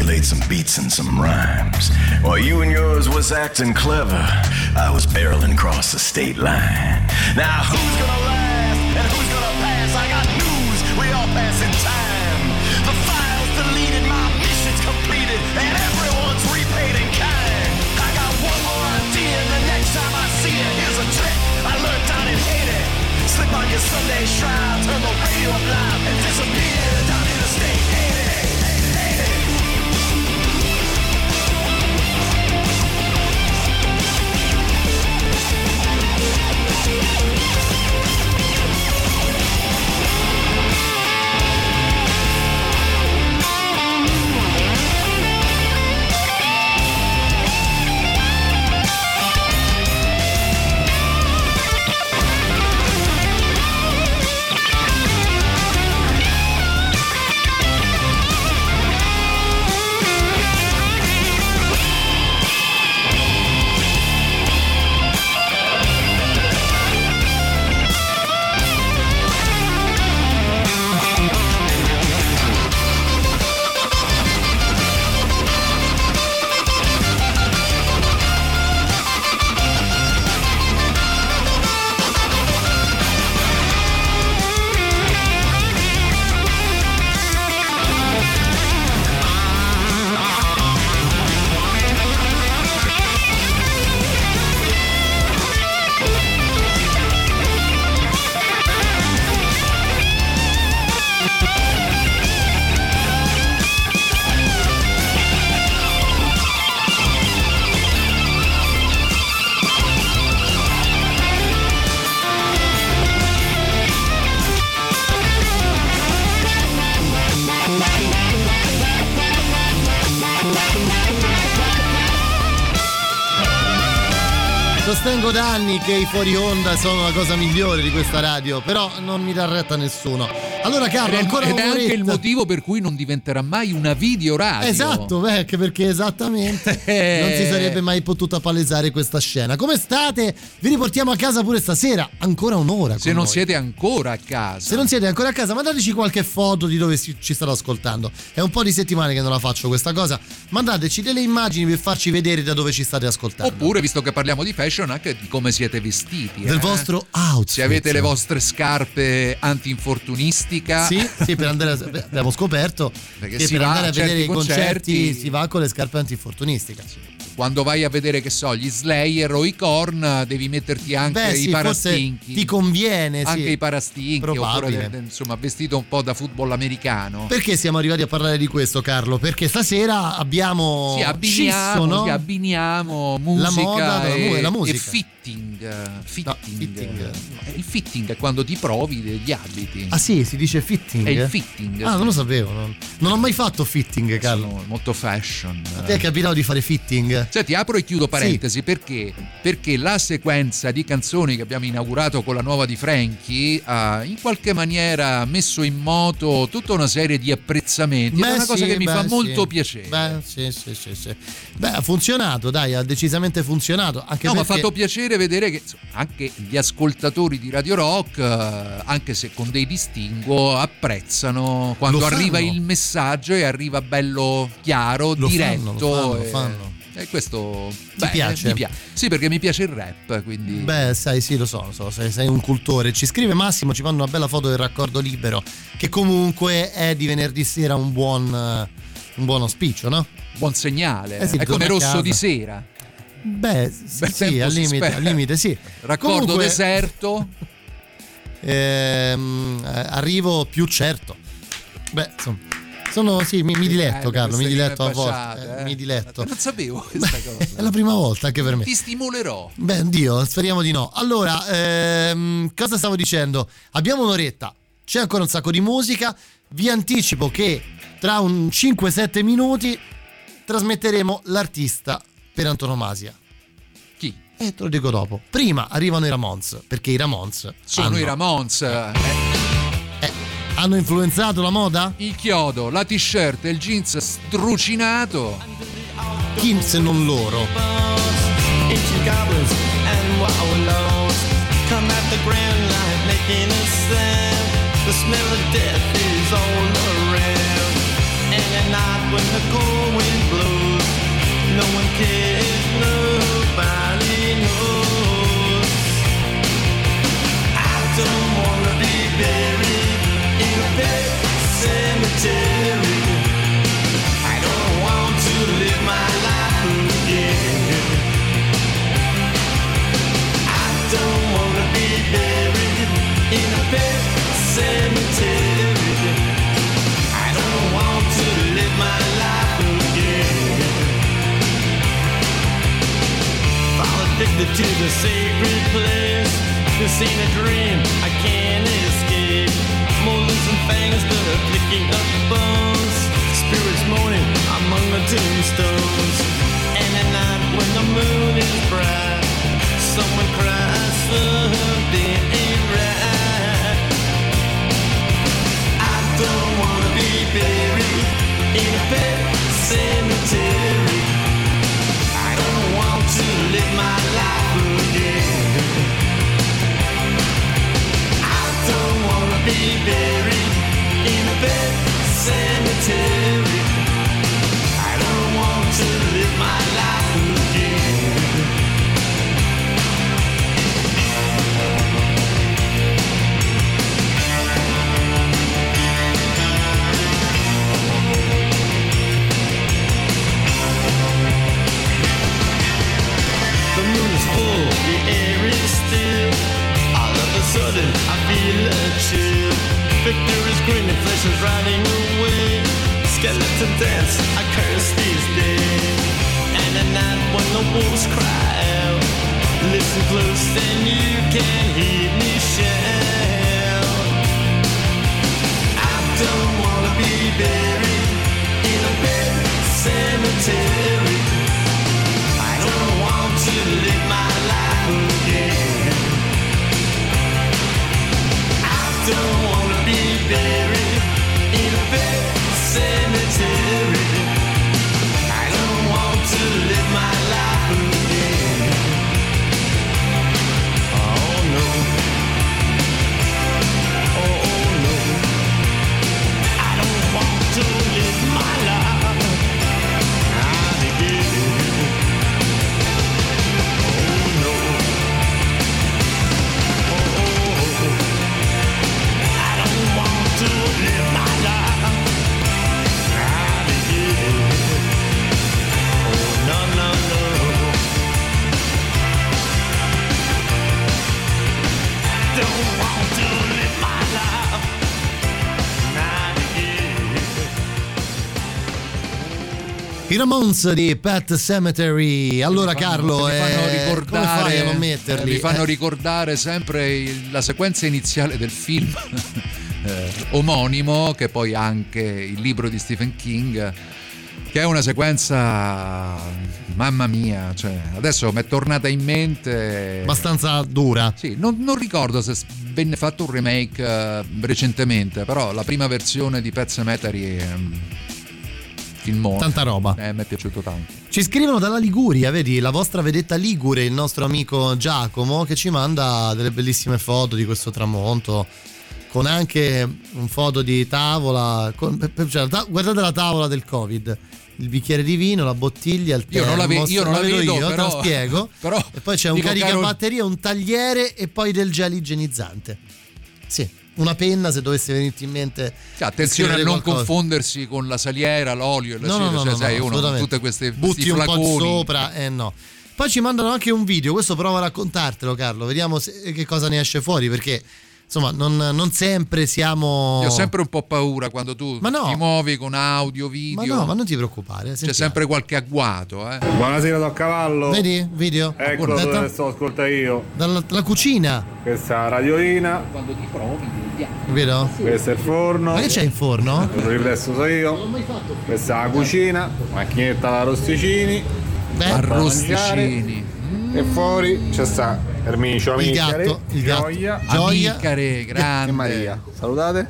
Laid some beats and some rhymes. While you and yours was acting clever, I was barreling across the state line. Now who's gonna last and who's gonna pass? I got news, we all pass in time. The file's deleted, my mission's completed, and everyone's repaid in kind. I got one more idea, and the next time I see it, here's a trick I learned out in Haiti. Slip on your Sunday shroud. Sostengo da anni che i fuori onda sono la cosa migliore di questa radio, però non mi dà retta nessuno. Allora, Carlo, Ed ancora ed è anche il motivo per cui non diventerà mai una videoradio. Esatto, beh, perché esattamente Eh. non si sarebbe mai potuta palesare questa scena. Come state? Vi riportiamo a casa pure stasera, ancora un'ora. Se non noi. siete ancora a casa. Se non siete ancora a casa, mandateci qualche foto di dove ci state ascoltando. È un po' di settimane che non la faccio questa cosa. Mandateci delle immagini per farci vedere da dove ci state ascoltando. Oppure, visto che parliamo di fashion, anche di come siete vestiti. Del eh. vostro outfit. Se avete le vostre scarpe anti-infortunistica. Sì, sì, per andare a- abbiamo scoperto Perché che per andare a vedere i concerti, concerti- si va con le scarpe antinfortunistiche. Quando vai a vedere, che so, gli Slayer o i Korn, devi metterti anche Beh, i sì, forse parastinchi. ti conviene, sì. Anche i parastinchi, Probabile. oppure insomma, vestito un po' da football americano. Perché siamo arrivati a parlare di questo, Carlo? Perché stasera abbiamo Sì, abbiniamo, scisso, no? sì, abbiniamo musica, moda della e, e la e musica. fitting. eh, fitting. fitting. Eh, Il fitting è quando ti provi degli abiti. Ah sì, si dice fitting. È il fitting. Ah, non lo sapevo. Non, non ho mai fatto fitting, Carlo. Sono molto fashion. A te è capitato di fare fitting? Senti, apro e chiudo parentesi perché? Perché la sequenza di canzoni che abbiamo inaugurato con la nuova di Frankie ha in qualche maniera messo in moto tutta una serie di apprezzamenti. Ed è una cosa sì, che mi beh, fa sì. molto piacere. Beh, sì, sì, sì, sì. Beh, ha funzionato, dai, ha decisamente funzionato. Anche No, mi ha perché... fatto piacere vedere che anche gli ascoltatori di Radio Rock, eh, anche se con dei distinguo, apprezzano quando arriva il messaggio e arriva bello chiaro, Lo diretto. fanno, lo fanno, lo fanno. E questo Ti piace? Mi piace. Sì, perché mi piace il rap, quindi Beh, sai, sì, lo so, lo so, sei, sei un cultore. Ci scrive Massimo, ci fanno una bella foto del raccordo libero, che comunque è di venerdì sera un buon, un buon auspicio, no? buon segnale. Eh sì, è come rosso casa. di sera. Beh, sì, sì, al limite, al limite, sì. Raccordo Comunque, deserto. ehm, eh, arrivo più certo. Beh, insomma, sono, sì, mi, mi diletto, Eh, Carlo, mi diletto a volte. eh, eh. Mi diletto. Non sapevo questa cosa. È la prima volta anche per me. Ti stimolerò. Beh, Dio, speriamo di no. Allora, ehm, cosa stavo dicendo? Abbiamo un'oretta, c'è ancora un sacco di musica. Vi anticipo che tra un 5-7 minuti trasmetteremo l'artista per antonomasia. Chi? E te lo dico dopo. Prima arrivano i Ramones, perché i Ramones Sono hanno, i Ramones. eh, hanno influenzato la moda? il chiodo, la t-shirt e il jeans strucinato. Chi se non loro? ancient goblins and wallows come at the grand light making a sound. The smell of death is all around. And at night when the cold wind blows, no one cares, nobody knows. I don't wanna be buried I don't want to live my life again. I don't wanna be buried in a pet cemetery. I don't want to live my life again. Fall addicted to the sacred place. This ain't a dream, I can't escape. Molars and fangs that are picking up bones. Spirits moaning among the tombstones. And at night when the moon is bright, someone cries something ain't right. I don't wanna be buried in a pet cemetery. I don't want to live my life again. Wanna be buried in a pet cemetery. I don't want to live my life again. The moon is full, the air is still. Sudden, I feel a chill. Victor is grinning, flesh is riding away. Skeleton dance, I curse these days. And at night when the wolves cry out, listen close, then you can hear me shout. I don't wanna be buried in a pet cemetery. I don't want to live my life again. Don't wanna be buried in a cemetery. I don't want to live my life Ramones di Pet Cemetery. Allora, Carlo, mi fanno eh, ricordare, non eh, metterli? mi fanno Eh, ricordare sempre la sequenza iniziale del film eh, omonimo, che poi anche il libro di Stephen King, che è una sequenza, mamma mia, cioè, adesso mi è tornata in mente. abbastanza dura. Sì, non, non ricordo se venne fatto un remake eh, recentemente, però la prima versione di Pet Cemetery un filmone. Tanta roba. Eh, mi è piaciuto tanto. Ci scrivono dalla Liguria, vedi, la vostra vedetta Ligure, il nostro amico Giacomo, che ci manda delle bellissime foto di questo tramonto. Con anche un foto di tavola. con- cioè, ta- guardate la tavola del Covid. Il bicchiere di vino, la bottiglia, il Io non la ve- termos, io non la vedo, io, te però- lo spiego. però e poi c'è un caricabatterie, un tagliere e poi del gel igienizzante. Sì, una penna se dovesse venirti in mente. Cioè, attenzione a non qualcosa. confondersi con la saliera, l'olio e la No, no, cera, no, cioè, no, sai, no, uno con tutte queste butti un po' sopra e no poi ci mandano anche un video questo prova a raccontartelo Carlo vediamo se- che cosa ne esce fuori perché insomma non, non sempre siamo Io ho sempre un po' paura quando tu Ma no. ti muovi con audio, ma video. no ma non ti preoccupare C'è sentiamo. sempre qualche agguato, eh. Buonasera da cavallo. vedi video Eccolo Aspetta. dove sto ascolta io. dalla, dalla cucina Questa è la radiolina, Quando ti provi, vero? questo è il forno. ma che c'è in forno? Il riflesso so io. Questa è la cucina, macchinetta da rosticini. Beh, Arrosticini. E fuori c'è sta Ermicio, il Amicare, gatto il gatto Gioia Gioia Amicare, grande. e Maria. Salutate.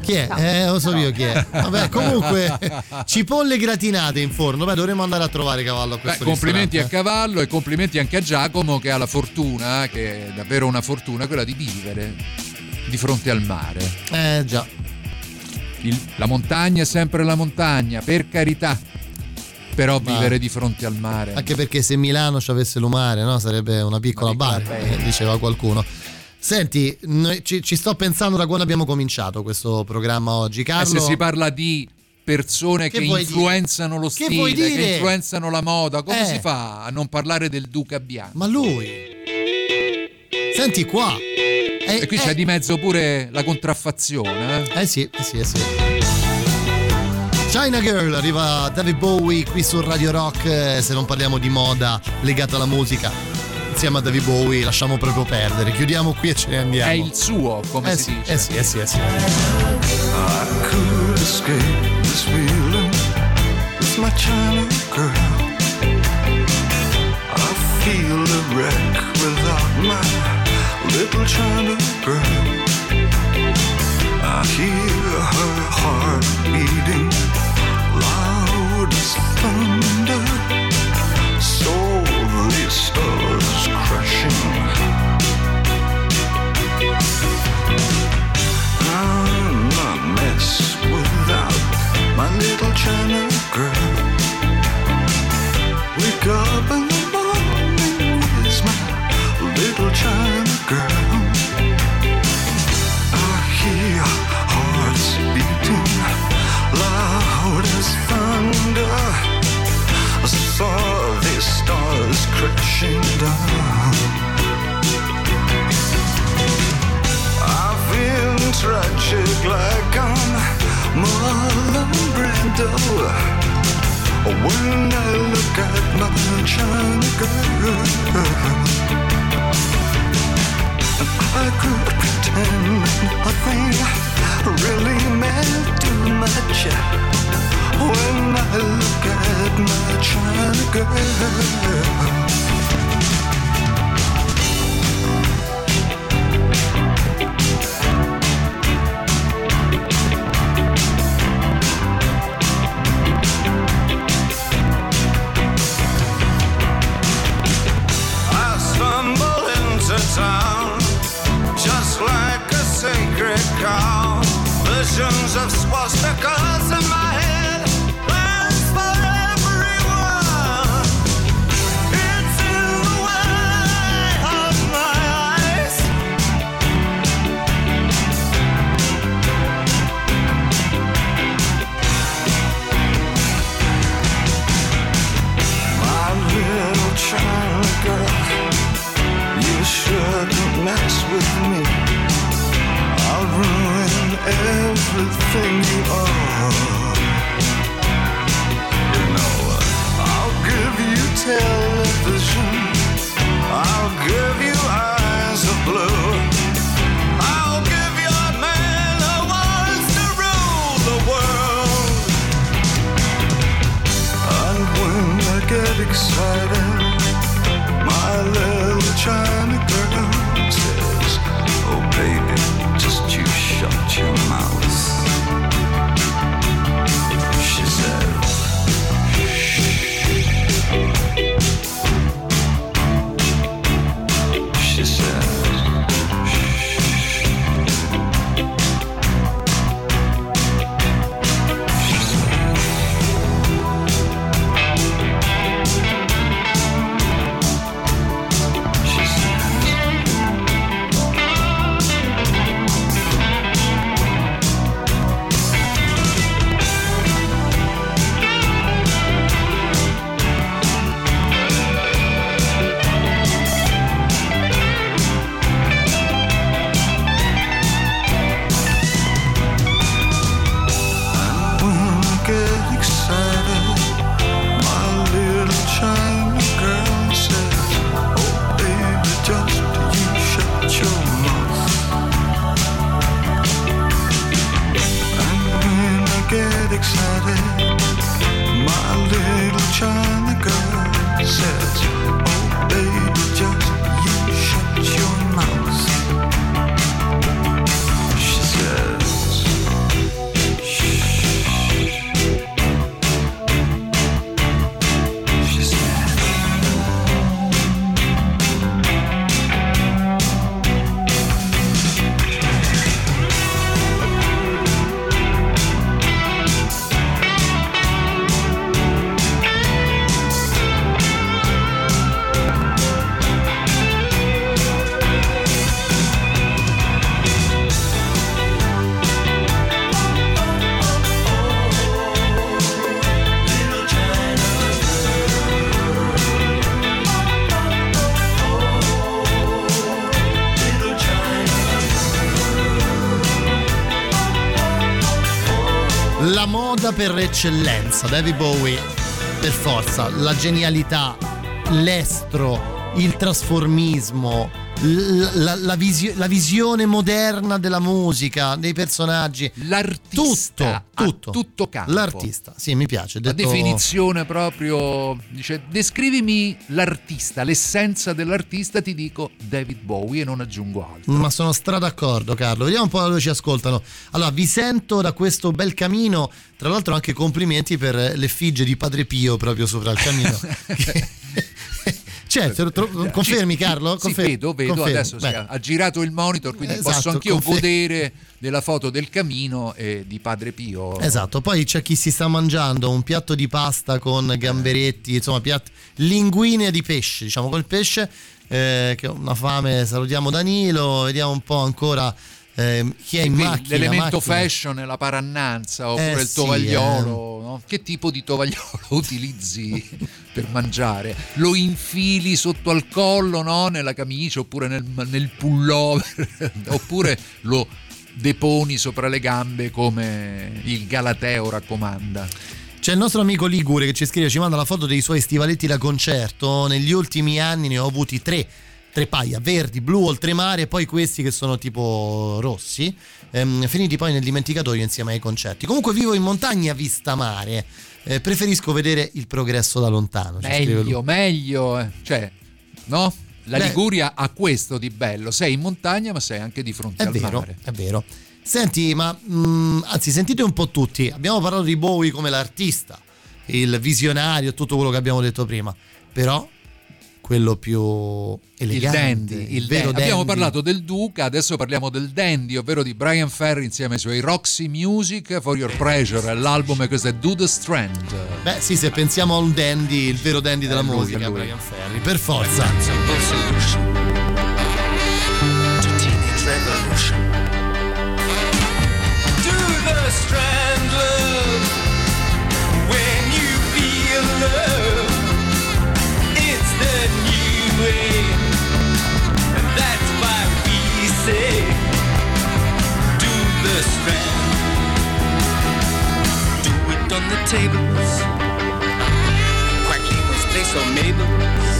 chi è? Eh, lo so io chi è. Vabbè, comunque, cipolle gratinate in forno. Beh, dovremmo andare a trovare cavallo a Beh, questo complimenti a ristorante. Cavallo e complimenti anche a Giacomo che ha la fortuna, che è davvero una fortuna, quella di vivere di fronte al mare. Eh già. Il- la montagna è sempre la montagna, per carità. Però Ma- vivere di fronte al mare. Anche perché se Milano ci avesse l'umare, no? Sarebbe una piccola bella. eh, diceva qualcuno. Senti, ci, ci sto pensando da quando abbiamo cominciato questo programma oggi, Eh, Carlo. se si parla di persone Che che, influenzano lo Che stile, che dire? influenzano la moda, come Eh. si fa a non parlare del Duca Bianco? Ma lui. Senti qua. Eh, E qui eh, c'è di mezzo pure la contraffazione. Eh? Eh sì, eh sì, eh sì. China Girl, arriva David Bowie qui su Radio Rock, eh, se non parliamo di moda legata alla musica. Insieme a David Bowie lasciamo proprio perdere, chiudiamo qui e ce ne andiamo. È il suo, come eh si sì, dice. eh sì, eh sì, eh sì. I could escape this feeling with my China girl. I feel a wreck without my little China girl. I hear her heart beating loud as thunder. Slowly stars crashing. I'm a mess without my little China girl. Wake up in crashing down. I feel tragic like I'm Marlon Brando when I look at my China girl. I could pretend really meant too much when I look at my China girl. Per eccellenza, David Bowie, per forza, la genialità, l'estro, il trasformismo, la, la visio- la visione moderna della musica, dei personaggi. L'artista tutto, tutto. tutto campo. L'artista, sì, mi piace. La detto- definizione proprio dice descrivimi l'artista, l'essenza dell'artista, ti dico David Bowie e non aggiungo altro. Ma sono stra d'accordo, Carlo. Vediamo un po' dove ci ascoltano. Allora, vi sento da questo bel camino. Tra l'altro, anche complimenti per l'effigie di Padre Pio proprio sopra il camino. Lo tro- confermi, Carlo? Sì, Confermi? vedo, vedo, Confermi. adesso Beh. ha, girato il monitor, quindi Esatto, posso anch'io confermi. godere della foto del camino e di Padre Pio. Esatto, poi c'è chi si sta mangiando un piatto di pasta con gamberetti, insomma, piatti, linguine di pesce, diciamo col pesce, eh, che ho una fame, salutiamo Danilo, vediamo un po' ancora eh, chi è in macchina. L'elemento macchina. fashion la parannanza oppure Eh il sì, tovagliolo. no? Che tipo di tovagliolo utilizzi per mangiare? Lo infili sotto al collo, no? nella camicia oppure nel, nel pullover, oppure lo deponi sopra le gambe come il Galateo raccomanda. C'è il nostro amico Ligure che ci scrive, ci manda la foto dei suoi stivaletti da concerto. Negli ultimi anni ne ho avuti tre, tre paia, verdi, blu, oltremare, e poi questi che sono tipo rossi, ehm, finiti poi nel dimenticatoio insieme ai concerti. Comunque vivo in montagna vista mare, eh, preferisco vedere il progresso da lontano. Meglio, meglio, eh. cioè, no? La Beh. Liguria ha questo di bello, sei in montagna ma sei anche di fronte al vero, mare. è vero. Senti, ma mh, anzi, sentite un po' tutti. Abbiamo parlato di Bowie come l'artista, il visionario, tutto quello che abbiamo detto prima. Però quello più Il elegante, dandy, il vero dandy. Abbiamo parlato del Duca, adesso parliamo del dandy, ovvero di Brian Ferry insieme ai suoi Roxy Music for Your Pleasure, l'album questo è Do the Strand. Beh sì, se pensiamo a un dandy, il vero dandy della lui, musica, lui. Brian Ferry, per forza. Tables. Quacky was place on Mabel's.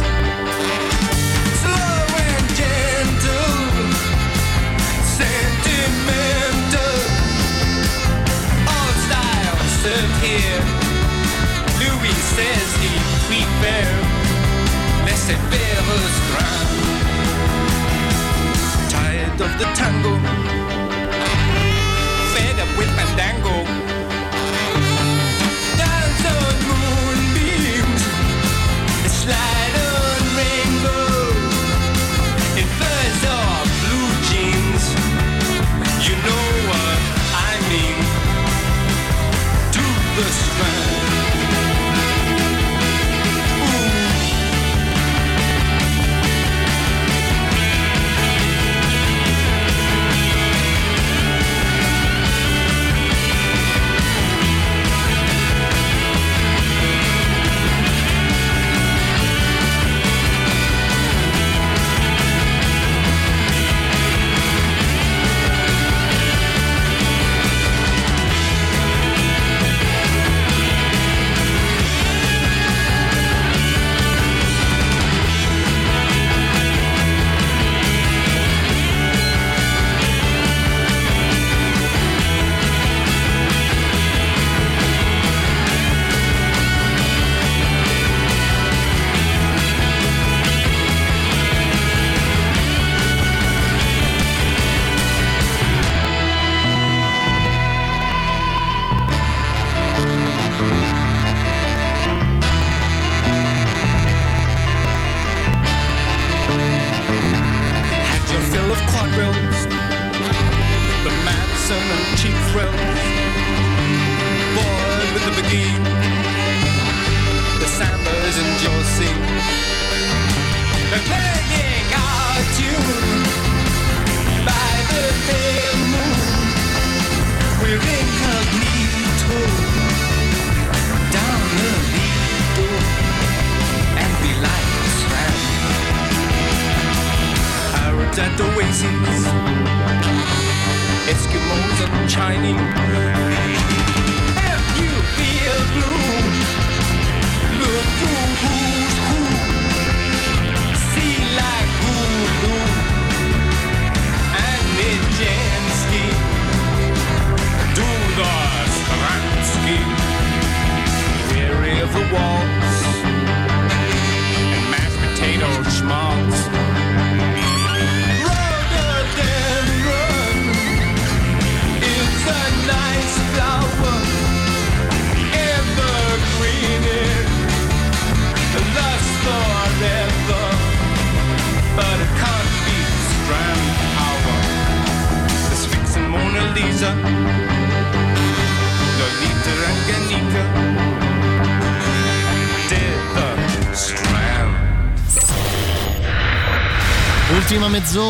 Slow and gentle, sentimental. All styles served here. Louis says he prefer laissez-faire restaurant. Tired of the tango,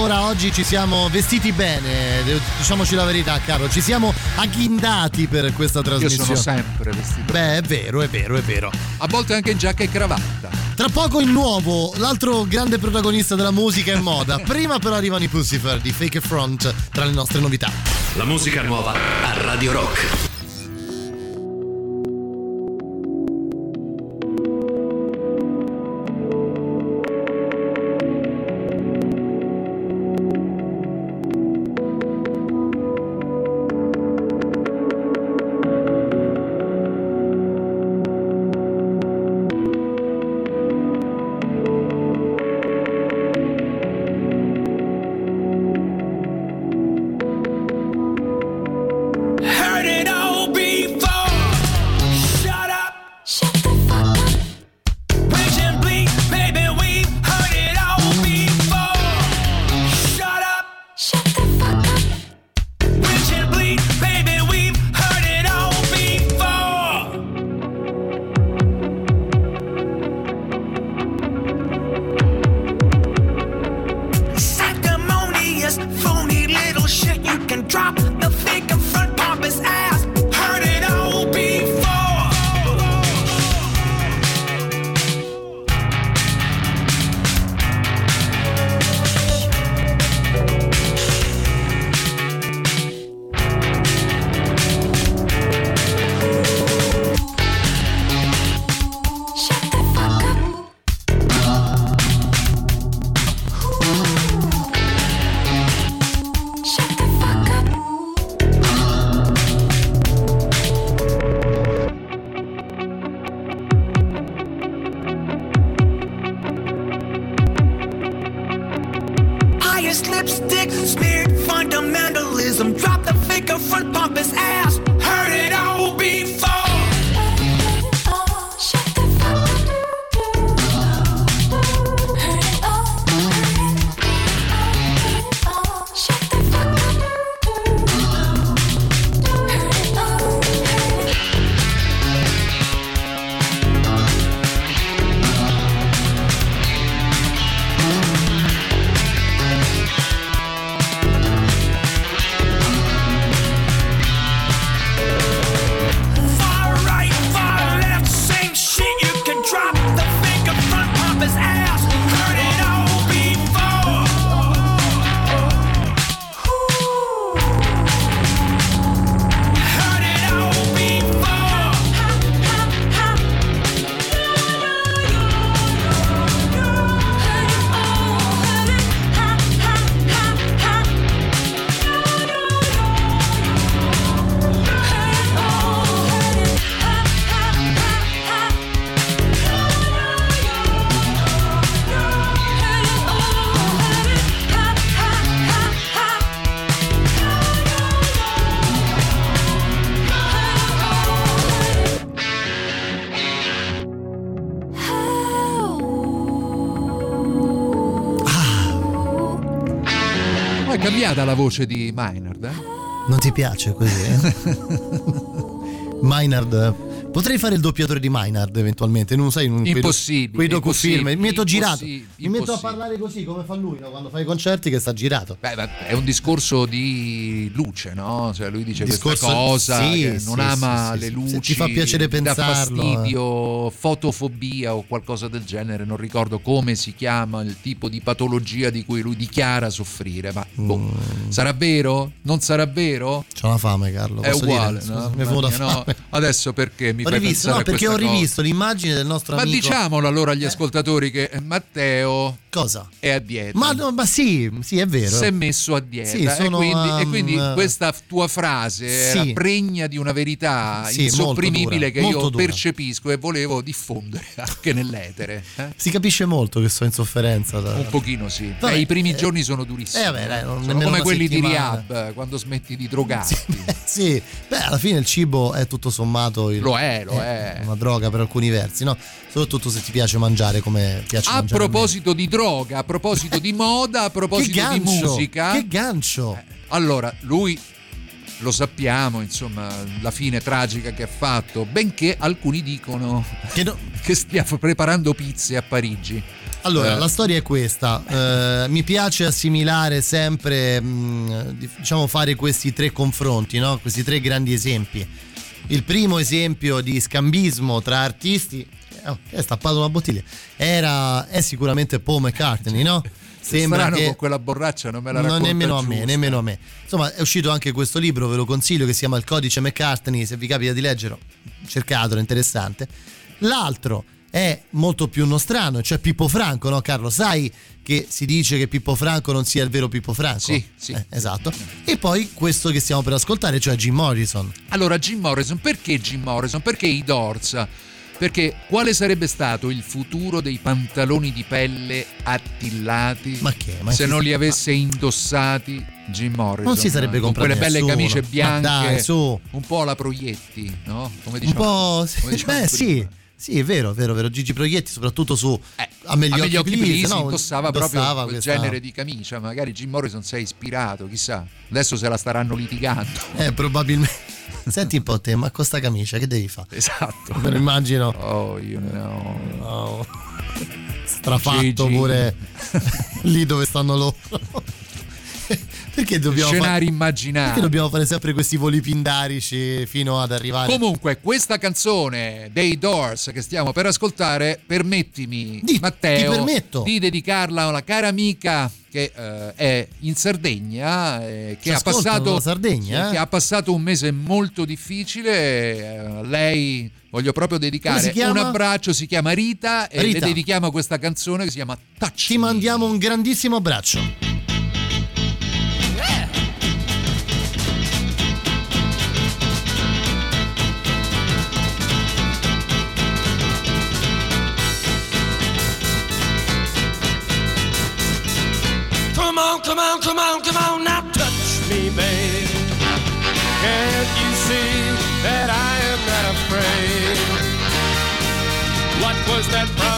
Mezz'ora, oggi ci siamo vestiti bene, de- diciamoci la verità Carlo, ci siamo agghindati per questa Io trasmissione. sono sempre vestito. Beh, è vero, è vero, è vero. A volte anche in giacca e cravatta. Tra poco il nuovo, l'altro grande protagonista della musica e moda. Prima però arrivano i Pussifer di Fake Front tra le nostre novità. La musica nuova a Radio Rock. Ma è cambiata la voce di Maynard, eh? Non ti piace così? eh? Maynard. Potrei fare il doppiatore di Maynard eventualmente, non sai, do- Impossibile, Quei docufilm, mi metto girato. Mi metto a parlare così come fa lui no? quando fa i concerti che sta girato. Beh, è un discorso di luce, no? Cioè lui dice Discorso- questa cosa, sì, che non sì, ama sì, le luci, Se ti fa piacere dà pensarlo, eh. fastidio, fotofobia o qualcosa del genere, non ricordo come si chiama il tipo di patologia di cui lui dichiara soffrire, ma boh, Mm. sarà vero? Non sarà vero? C'ho la fame, Carlo. È uguale, dire? no? Scusa, no. Adesso perché mi Ho fai rivisto, no, perché ho questa cosa? rivisto l'immagine del nostro Ma amico. diciamolo allora agli ascoltatori che Matteo Cosa? è a dieta. Ma, no, ma sì, sì, è vero. si è messo a dieta Sì, sono, e, quindi, e um, quindi questa tua frase era sì. pregna di una verità Sì, insopprimibile molto che io dura. percepisco e volevo diffondere anche nell'etere. eh? Si capisce molto che sto in sofferenza. da- Un pochino sì. Vabbè, Eh, I primi eh, giorni sono durissimi. eh, vabbè, dai, non- sono come quelli di settimana. Rehab quando smetti di drogarti. Sì, beh, alla fine il cibo è tutto sommato il- Lo è, lo è. una droga per alcuni versi, no? Soprattutto se ti piace mangiare come piace A mangiare. proposito di droga, a proposito di moda, a proposito che gancio, di musica. Che gancio! Allora, lui lo sappiamo, insomma, la fine tragica che ha fatto, benché alcuni dicono che, stia f- preparando pizze a Parigi. Allora, Eh, la storia è questa. Eh, mi piace assimilare sempre, mh, diciamo, fare questi tre confronti, no? questi tre grandi esempi. Il primo esempio di scambismo tra artisti, oh, è stappato una bottiglia, era, è sicuramente Paul McCartney, no? Sembra strano che con quella borraccia non me la No, racconta nemmeno a me, giusta. nemmeno a me. Insomma, è uscito anche questo libro, ve lo consiglio, che si chiama Il codice McCartney, se vi capita di leggerlo, cercatelo, è interessante. L'altro è molto più nostrano, cioè Pippo Franco, no Carlo? Sai che si dice che Pippo Franco non sia il vero Pippo Franco? Sì, sì. Eh, esatto. E poi questo che stiamo per ascoltare, cioè Jim Morrison. Allora, Jim Morrison, perché Jim Morrison? Perché i Doors? Perché quale sarebbe stato il futuro dei pantaloni di pelle attillati Ma che? Ma se non li avesse indossati Jim Morrison? Non si sarebbe con comprato quelle belle nessuno. camicie bianche, dai, un po' alla Proietti, no? Come Un diciamo, po'... come diciamo Beh, prima. sì. Sì, è vero, è vero, è vero. Gigi Proietti, soprattutto su gli a me occhi, occhi please, no? indossava, proprio Indossava quel questa- genere di camicia. Magari Jim Morrison si è ispirato, chissà. Adesso se la staranno litigando. Eh, probabilmente. Senti un po' te, ma con sta camicia che devi fare? Esatto. Me lo immagino. Oh, io no. Oh. Strafatto Gigi. pure lì dove stanno loro. Perché dobbiamo Scenari fare... immaginari. Perché dobbiamo fare sempre questi voli pindarici fino ad arrivare Comunque, questa canzone dei Doors che stiamo per ascoltare, permettimi, Di- Matteo, ti permetto. di dedicarla a una cara amica che eh, è in Sardegna, eh, che, ha passato, Sardegna, eh? che ha passato un mese molto difficile. eh, lei voglio proprio dedicare un abbraccio, si chiama Rita, e Rita. le dedichiamo questa canzone che si chiama Touch. Ti mandiamo un grandissimo abbraccio. See that I am not afraid? What was that promise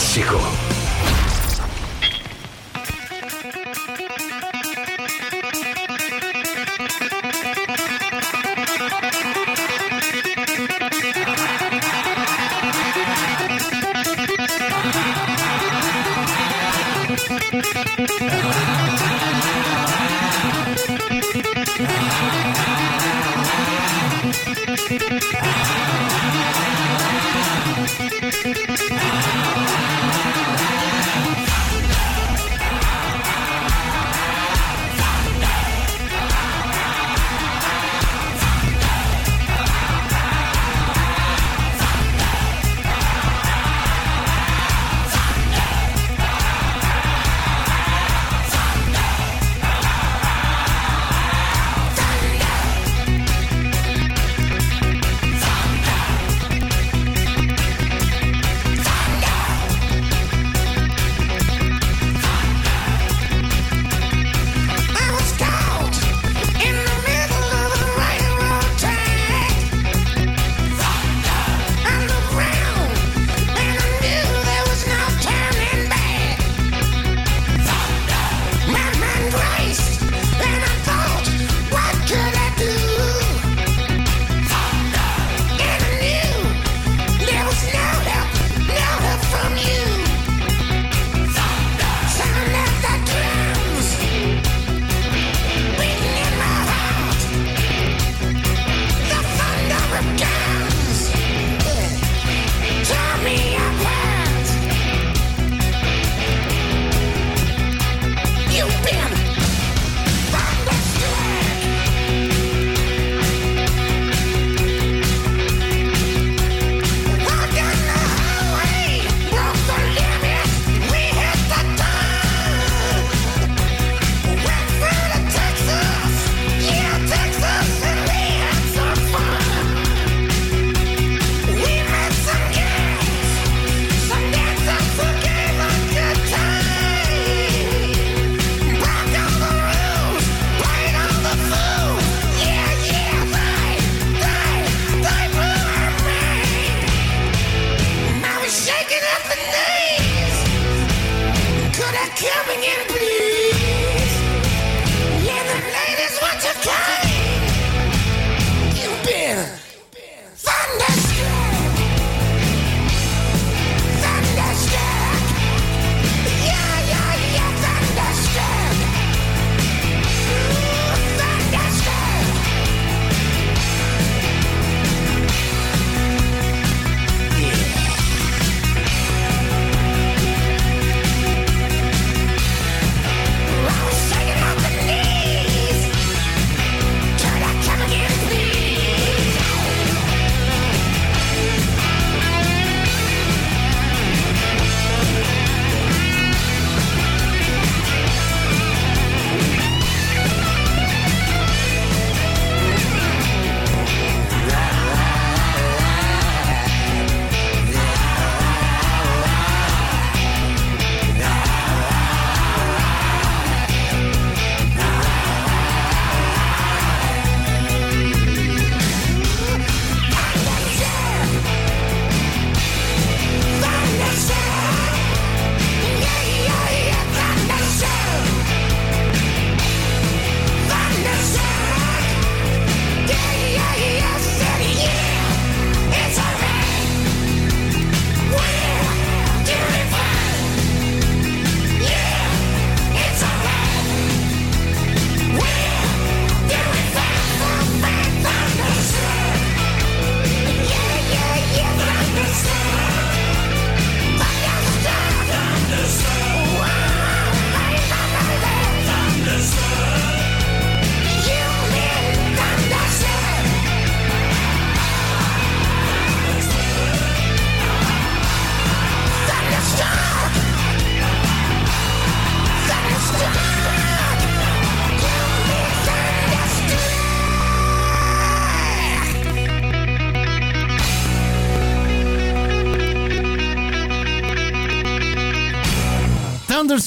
Super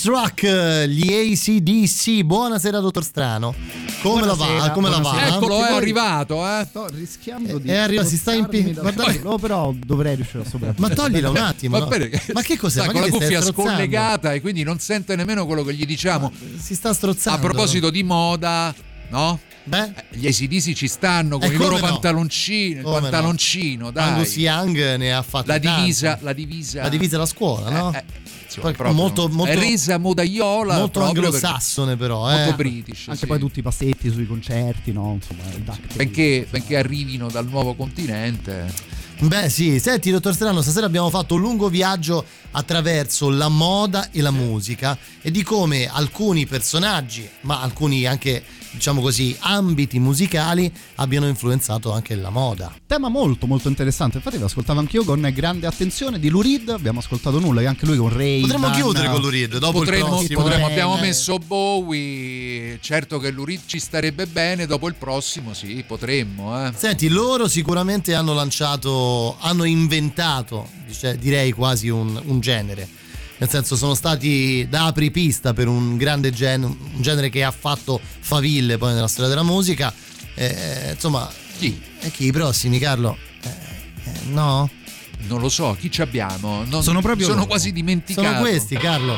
eh, gli ACDC. Buonasera, dottor Strano. Come la va? Buonasera, Come la va? buonasera. Eccolo, è arrivato, eh. Sto rischiando di È arrivato, si sta spostarmi impi- da- guardate- No, però dovrei riuscire a sopravvivere. Ma toglila un attimo. Va no? Ma che cos'è? Sta Ma con la cuffia scollegata e quindi non sente nemmeno quello che gli diciamo. Si sta strozzando. A proposito di moda, no? Beh, Eh, Gli ACDC ci stanno con Eh, i loro no? pantaloncini, il Come no? pantaloncino, dai. Angus Young ne ha fatto la divisa, tanti. la divisa. La divisa da scuola, no? Eh, insomma, Poi proprio molto- molto- è resa modaiola molto anglosassone però, eh. molto british Anche sì. poi tutti i passetti sui concerti, no? Insomma, il duct tape. benché, benché arrivino dal nuovo continente Beh sì, senti dottor Strano, stasera abbiamo fatto un lungo viaggio attraverso la moda e la musica e di come alcuni personaggi, ma alcuni anche diciamo così ambiti musicali abbiano influenzato anche la moda. Tema molto molto interessante, infatti lo ascoltavo anch'io con grande attenzione di Lurid, abbiamo ascoltato nulla, e anche lui con Ray. Potremmo chiudere con Lurid dopo potremmo, il prossimo. potremmo- eh, abbiamo eh. messo Bowie certo che l'Urid ci starebbe bene dopo il prossimo sì potremmo eh. Senti, loro sicuramente hanno lanciato, hanno inventato, dice- direi quasi un, un genere. Nel senso, sono stati da apripista per un grande gen- un genere che ha fatto faville poi nella storia della musica. Eh, insomma, chi? E chi i prossimi, Carlo? Eh, eh, no? non lo so chi ci abbiamo Non- Sono proprio sono loro. quasi dimenticato Sono questi, Carlo.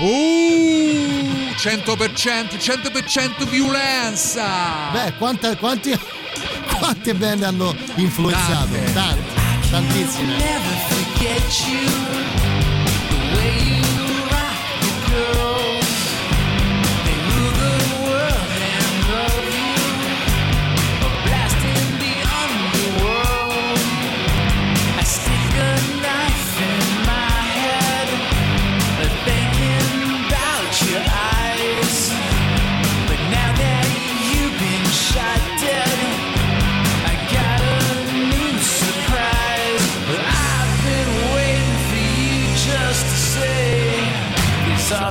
Uh, 100% 100% violenza Beh, quanta- quanti, quante band hanno influenzato? Tante. Tante, tantissime.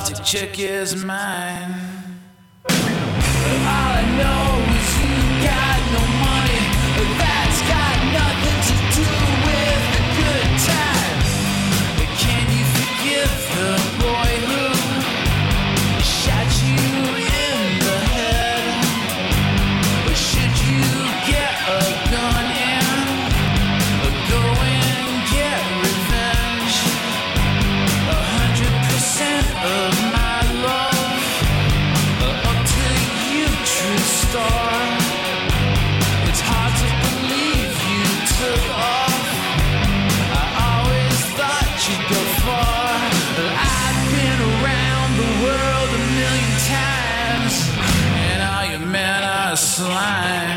This Arctic chick is mine. Slime.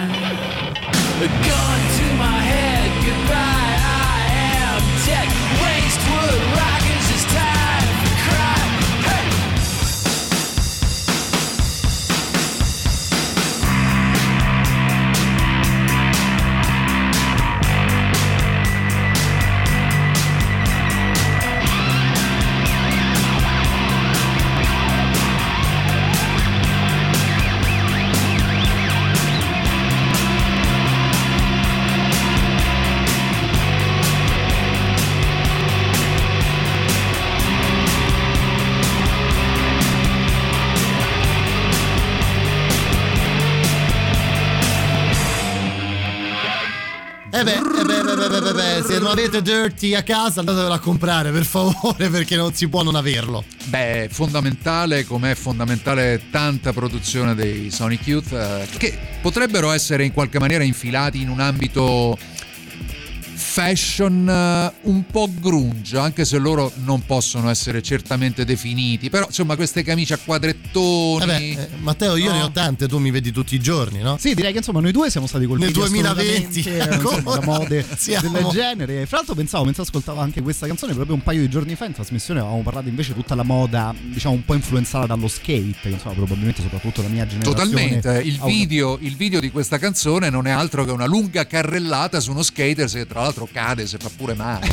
Beh, eh beh, beh, beh, beh, beh, se non avete Dirty a casa andatevelo a comprare per favore perché non si può non averlo. Beh, fondamentale come è fondamentale tanta produzione dei Sonic Youth eh, che potrebbero essere in qualche maniera infilati in un ambito fashion eh, un po' grunge, anche se loro non possono essere certamente definiti, però insomma queste camicie a quadrettoni. Eh beh, eh, Matteo, io No. ne ho tante, tu mi vedi tutti i giorni, no? Sì, direi che insomma noi due siamo stati colpiti Nel 2020 assolutamente, insomma, ancora da mode siamo- del genere. Fra l'altro pensavo, mentre ascoltavo anche questa canzone proprio un paio di giorni fa in trasmissione avevamo parlato invece di tutta la moda, diciamo un po' influenzata dallo skate, che insomma probabilmente soprattutto la mia generazione. Totalmente, il video, il video di questa canzone non è altro che una lunga carrellata su uno skater che tra l'altro cade se fa pure male.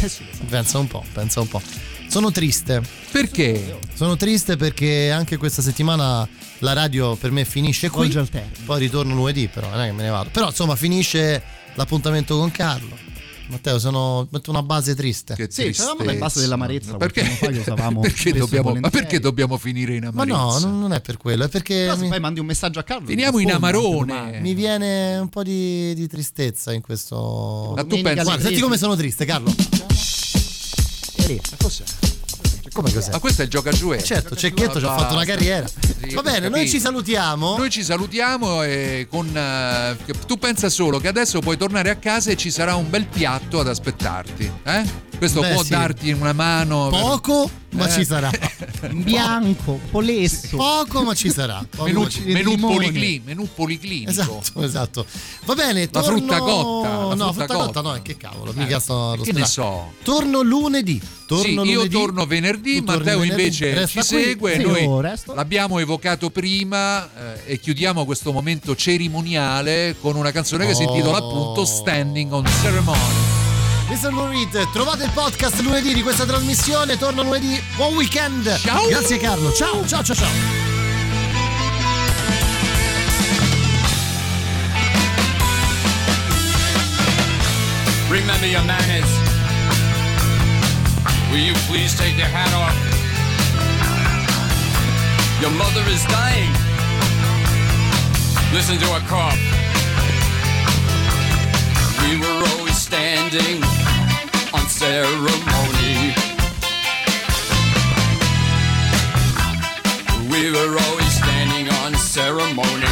Pensa un po', pensa un po'. Sono triste. Perché? Sono triste perché anche questa settimana la radio per me finisce qui. Poi ritorno lunedì, però non è che me ne vado. Però insomma finisce l'appuntamento con Carlo. Matteo, sono una base triste. Che Sì, c'eravamo nel base dell'amarezza. Perché, perché, e dobbiamo, ma perché dobbiamo finire in Ma amarezza? no, non è per quello, è perché mi, poi mandi un messaggio a Carlo. Finiamo in amarone. mi viene un po' di, di tristezza in questo. Ma tu pensi- Guarda, senti 10. come sono triste, Carlo. Ma cos'è? Come cos'è? Ma questo è il giocagiuele. Certo, Cecchetto ci ha fatto una carriera. Sì, Va bene, noi ci salutiamo. Noi ci salutiamo e con eh, che- tu pensa solo che adesso puoi tornare a casa e ci sarà un bel piatto ad aspettarti, eh? Questo Beh, può sì. darti una mano. per- Poco, ma Eh. ci sarà. Bianco, polesso. Poco, ma ci sarà. Poco, Menù, ci- menù, policlin- menù policlinico. Esatto, esatto. Va bene, La torno... frutta cotta, la no, frutta frutta cotta. cotta no, che cavolo, Eh, mica sto che ne so. Torno lunedì. Torno Sì, io lunedì. torno venerdì, Tu Matteo venerdì. invece Resta ci qui. segue. Sì, noi l'abbiamo evocato prima eh, e chiudiamo questo momento cerimoniale con una canzone che si intitola Oh. appunto Standing on Ceremony. Mr. Lurid, trovate il podcast lunedì di questa trasmissione. Torno lunedì. Buon weekend. Ciao. Grazie Carlo. Ciao, ciao, ciao, ciao. Remember your manners. Will you please take your hat off? Your mother is dying. Listen to her cough. We were always standing on ceremony. We were always standing on ceremony.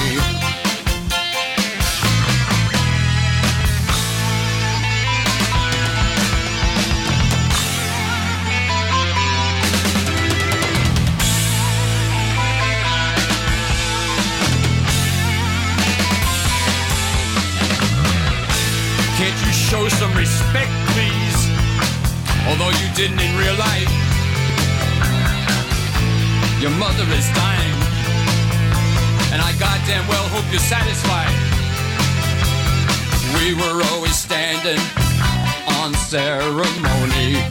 Mother dying. And I goddamn well hope you're satisfied. We were always standing on ceremony.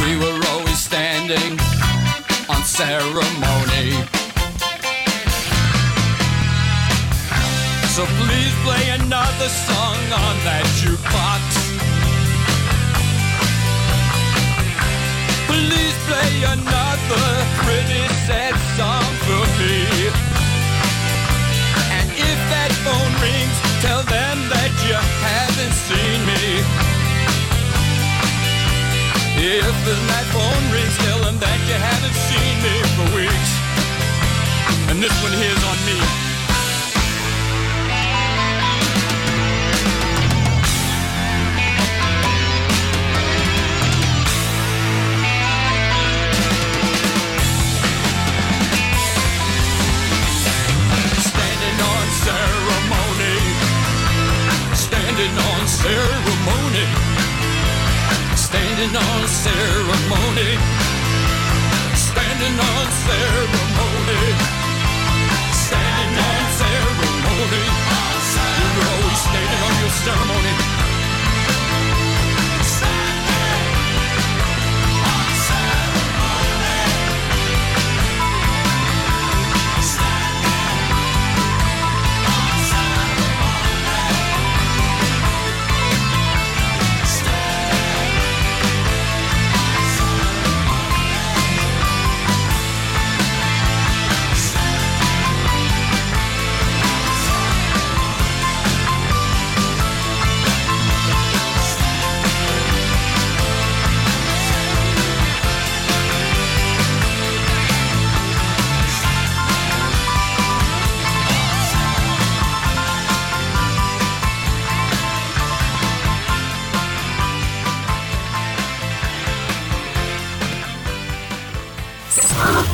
We were always standing on ceremony. So please play another song on that jukebox. Play another pretty sad song for me. And if that phone rings, tell them that you haven't seen me. If that phone rings, tell them that you haven't seen me for weeks. And this one here's on me. Ceremony. Standing on ceremony. Standing on ceremony. Standing on ceremony. You're always standing on your ceremony.